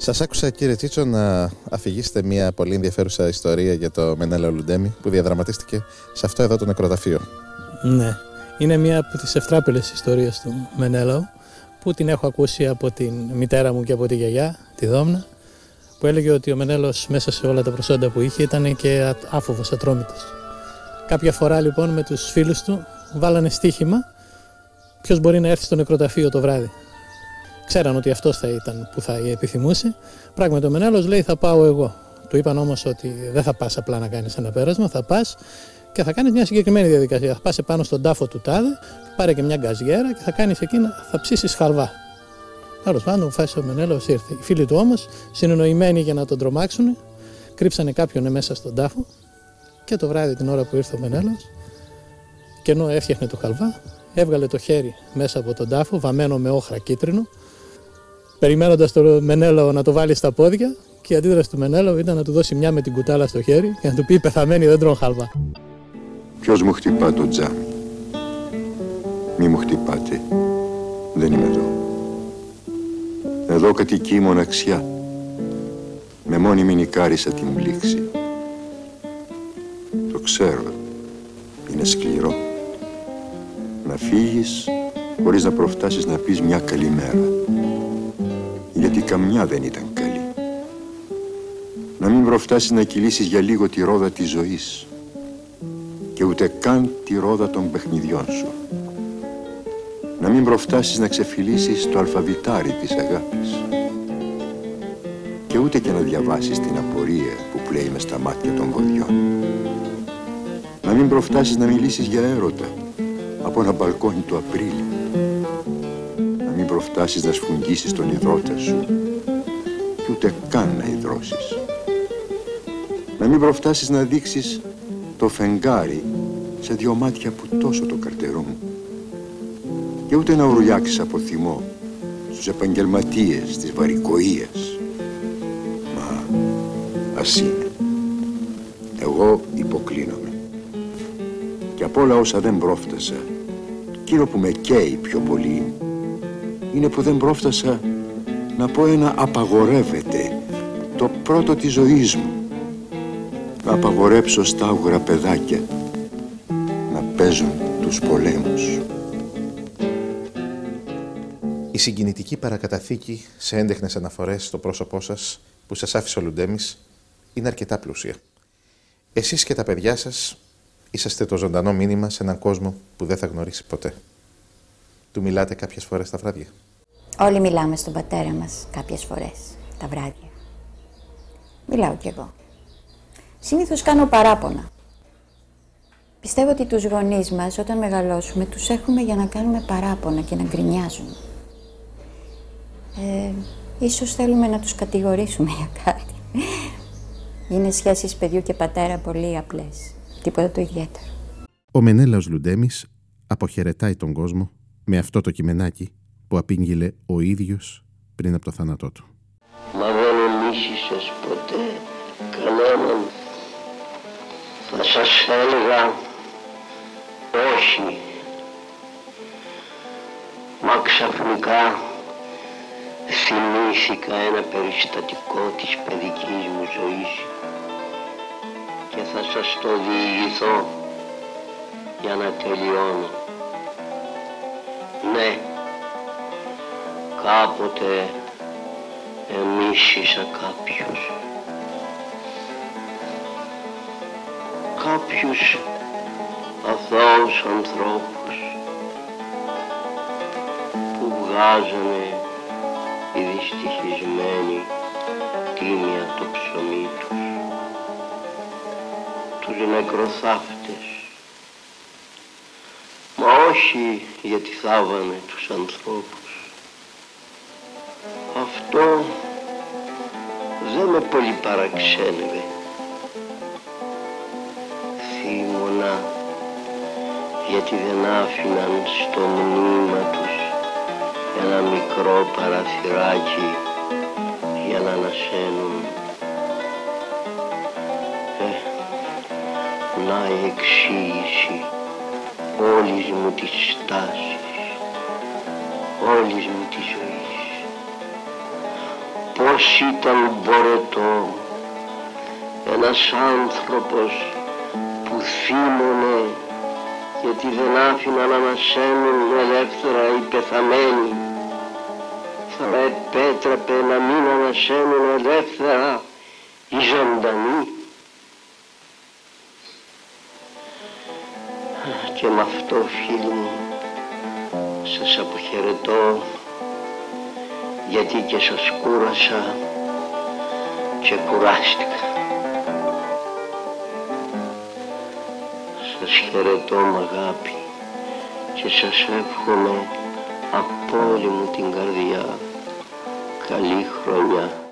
Σας άκουσα κύριε Τσίτσο να αφηγήσετε μια πολύ ενδιαφέρουσα ιστορία για το Μενέλαο Λουντέμι που διαδραματίστηκε σε αυτό εδώ το νεκροταφείο.
Ναι, είναι μια από τις ευτράπελες ιστορίες του Μενέλαου που την έχω ακούσει από την μητέρα μου και από τη γιαγιά, τη Δόμνα που έλεγε ότι ο Μενέλος μέσα σε όλα τα προσόντα που είχε ήταν και άφοβος, ατρόμητος. Κάποια φορά λοιπόν με τους φίλους του βάλανε στοίχημα ποιος μπορεί να έρθει στο νεκροταφείο το βράδυ. Ξέραν ότι αυτός θα ήταν που θα επιθυμούσε. Πράγματι ο Μενέλος λέει θα πάω εγώ. Του είπαν όμως ότι δεν θα πας απλά να κάνεις ένα πέρασμα, θα πας και θα κάνεις μια συγκεκριμένη διαδικασία. Θα πας επάνω στον τάφο του τάδε, πάρε και μια γκαζιέρα και θα κάνεις εκείνα, θα ψήσεις χαλβά. Τέλος πάντων, αποφάσισε ο Μενέλος, ήρθε. Οι φίλοι του όμως, συνεννοημένοι για να τον τρομάξουν, κρύψανε κάποιον μέσα στον τάφο και το βράδυ την ώρα που ήρθε ο Μενέλος, και ενώ έφτιαχνε το χαλβά, έβγαλε το χέρι μέσα από τον τάφο, βαμμένο με όχρα κίτρινο, περιμένοντας το Μενέλο να το βάλει στα πόδια και η αντίδραση του Μενέλο ήταν να του δώσει μια με την κουτάλα στο χέρι και να του πει: Πεθαμένη δεν τρώνε χαλβά.
Ποιος μου χτυπά το τζάμι. Μη μου χτυπάτε. Δεν είμαι εδώ. Εδώ κατοικεί η μοναξιά. Με μόνιμη νικάρισα την πλήξη. Το ξέρω. Είναι σκληρό. Να φύγεις χωρίς να προφτάσεις να πεις μια καλημέρα. Γιατί καμιά δεν ήταν καλή. Να μην προφτάσεις να κυλήσεις για λίγο τη ρόδα της ζωής και ούτε καν τη ρόδα των παιχνιδιών σου να μην προφτάσεις να ξεφυλίσεις το αλφαβητάρι της αγάπης και ούτε και να διαβάσεις την απορία που πλέει μες στα μάτια των βοδιών. Να μην προφτάσεις να μιλήσεις για έρωτα από ένα μπαλκόνι του Απρίλη. Να μην προφτάσεις να σφουγγίσεις τον υδρότα σου και ούτε καν να υδρώσεις. Να μην προφτάσεις να δείξεις το φεγγάρι σε δυο μάτια που τόσο το καρτερούν και ούτε να ουρλιάξεις από θυμό στους επαγγελματίες της βαρικοίας. Μα ας είναι. Εγώ υποκλίνομαι. Και από όλα όσα δεν πρόφτασα, εκείνο που με καίει πιο πολύ είναι που δεν πρόφτασα να πω ένα απαγορεύεται το πρώτο της ζωής μου. Να απαγορέψω στα άγουρα παιδάκια να παίζουν τους πολέμους.
Η συγκινητική παρακαταθήκη σε έντεχνες αναφορές στο πρόσωπό σας που σας άφησε ο Λουντέμις είναι αρκετά πλούσια. Εσείς και τα παιδιά σας είσαστε το ζωντανό μήνυμα σε έναν κόσμο που δεν θα γνωρίσει ποτέ. Του μιλάτε κάποιες φορές τα βράδια;
Όλοι μιλάμε στον πατέρα μας κάποιες φορές τα βράδια. Μιλάω κι εγώ. Συνήθως κάνω παράπονα. Πιστεύω ότι τους γονείς μας όταν μεγαλώσουμε τους έχουμε για να κάνουμε παράπονα και να γκρινιάζουν ε, ίσως θέλουμε να τους κατηγορήσουμε για κάτι. Είναι σχέσεις παιδιού και πατέρα πολύ απλές. Τίποτα το ιδιαίτερο.
Ο Μενέλαος Λουντέμις αποχαιρετάει τον κόσμο με αυτό το κειμενάκι που απήγγειλε ο ίδιος πριν από το θάνατό του.
Μα δεν εμίσησες ποτέ κανέναν. Θα σας έλεγα όχι. Μα ξαφνικά θυμήθηκα ένα περιστατικό της παιδικής μου ζωής και θα σας το διηγηθώ για να τελειώνω. Ναι, κάποτε εμίσησα κάποιους. Κάποιους αθώους ανθρώπους που βγάζανε οι δυστυχισμένοι τίμια το ψωμί τους, τους νεκροθάφτες. Μα όχι γιατί θάβανε τους ανθρώπους. Αυτό δεν με πολύ παραξένευε. Θύμωνα γιατί δεν άφηναν στο μνήμα τους ένα μικρό παραθυράκι για να ανασένουν. Ε, να η εξήγηση όλης μου της στάσης, όλης μου της ζωής. Πώς πως ήταν μπορετό ένας άνθρωπος που θύμωνε γιατί δεν άφηνα να ανασένουν ελεύθερα οι πεθαμένοι. Θα επέτρεπε να μην ανασένουν ελεύθερα οι ζωντανοί και με αυτό φίλοι μου σας αποχαιρετώ γιατί και σας κούρασα και κουράστηκα. Σας χαιρετώ με αγάπη και σας εύχομαι από όλη μου την καρδιά καλή χρονιά.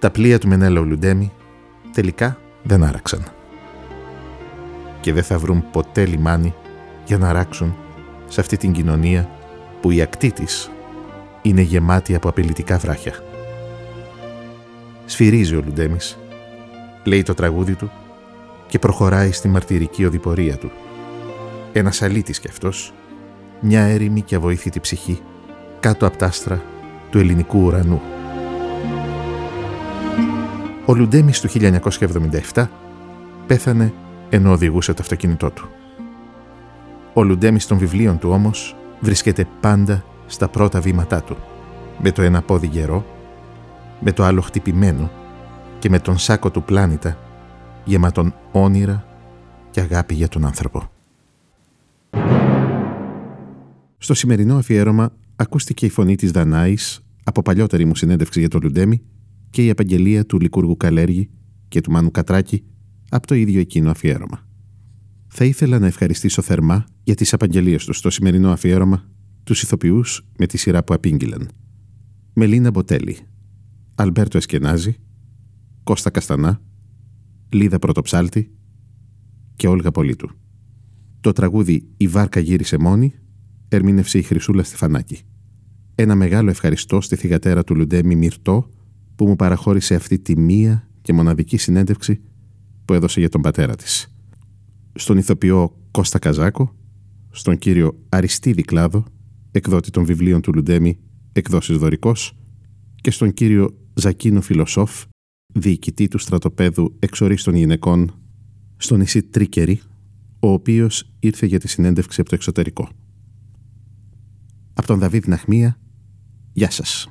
Τα πλοία του Μενέλαου Λουντέμι τελικά δεν άραξαν. Και δεν θα βρουν ποτέ λιμάνι για να αράξουν σε αυτή την κοινωνία που η ακτή της είναι γεμάτη από απειλητικά βράχια. Σφυρίζει ο Λουντέμις, λέει το τραγούδι του και προχωράει στη μαρτυρική οδηπορία του. Ένας αλήτης κι αυτός, μια έρημη και αβοήθητη ψυχή κάτω από τα άστρα του ελληνικού ουρανού. Ο Λουντέμις του 1977 πέθανε ενώ οδηγούσε το αυτοκίνητό του. Ο Λουντέμις των βιβλίων του όμως βρίσκεται πάντα στα πρώτα βήματά του, με το ένα πόδι γερό, με το άλλο χτυπημένο και με τον σάκο του πλάνητα γεμάτον όνειρα και αγάπη για τον άνθρωπο. Στο σημερινό αφιέρωμα ακούστηκε η φωνή της Δανάης από παλιότερη μου συνέντευξη για τον Λουντέμι και η απαγγελία του Λικούργου Καλέργη και του Μάνου Κατράκη από το ίδιο εκείνο αφιέρωμα. Θα ήθελα να ευχαριστήσω θερμά για τις απαγγελίες τους στο σημερινό αφιέρωμα τους ηθοποιούς με τη σειρά που απήγγειλαν. Μελίνα Μποτέλη, Αλμπέρτο Εσκενάζη, Κώστα Καστανά, Λίδα Πρωτοψάλτη και Όλγα Πολίτου. Το τραγούδι «Η βάρκα γύρισε μόνη» ερμήνευσε η Χρυσούλα Στεφανάκη. Ένα μεγάλο ευχαριστώ στη θηγατέρα του Λουντέμι Μυρτό που μου παραχώρησε αυτή τη μία και μοναδική συνέντευξη που έδωσε για τον πατέρα της. Στον ηθοποιό Κώστα Καζάκο, στον κύριο Αριστίδη Κλάδο, εκδότη των βιβλίων του Λουντέμι, εκδόσεις δωρικός, και στον κύριο Ζακίνο Φιλοσόφ, διοικητή του στρατοπέδου εξορίστων γυναικών στο νησί Τρίκερη, ο οποίος ήρθε για τη συνέντευξη από το εξωτερικό. Από τον Δαβίδ Ναχμία, γεια σας.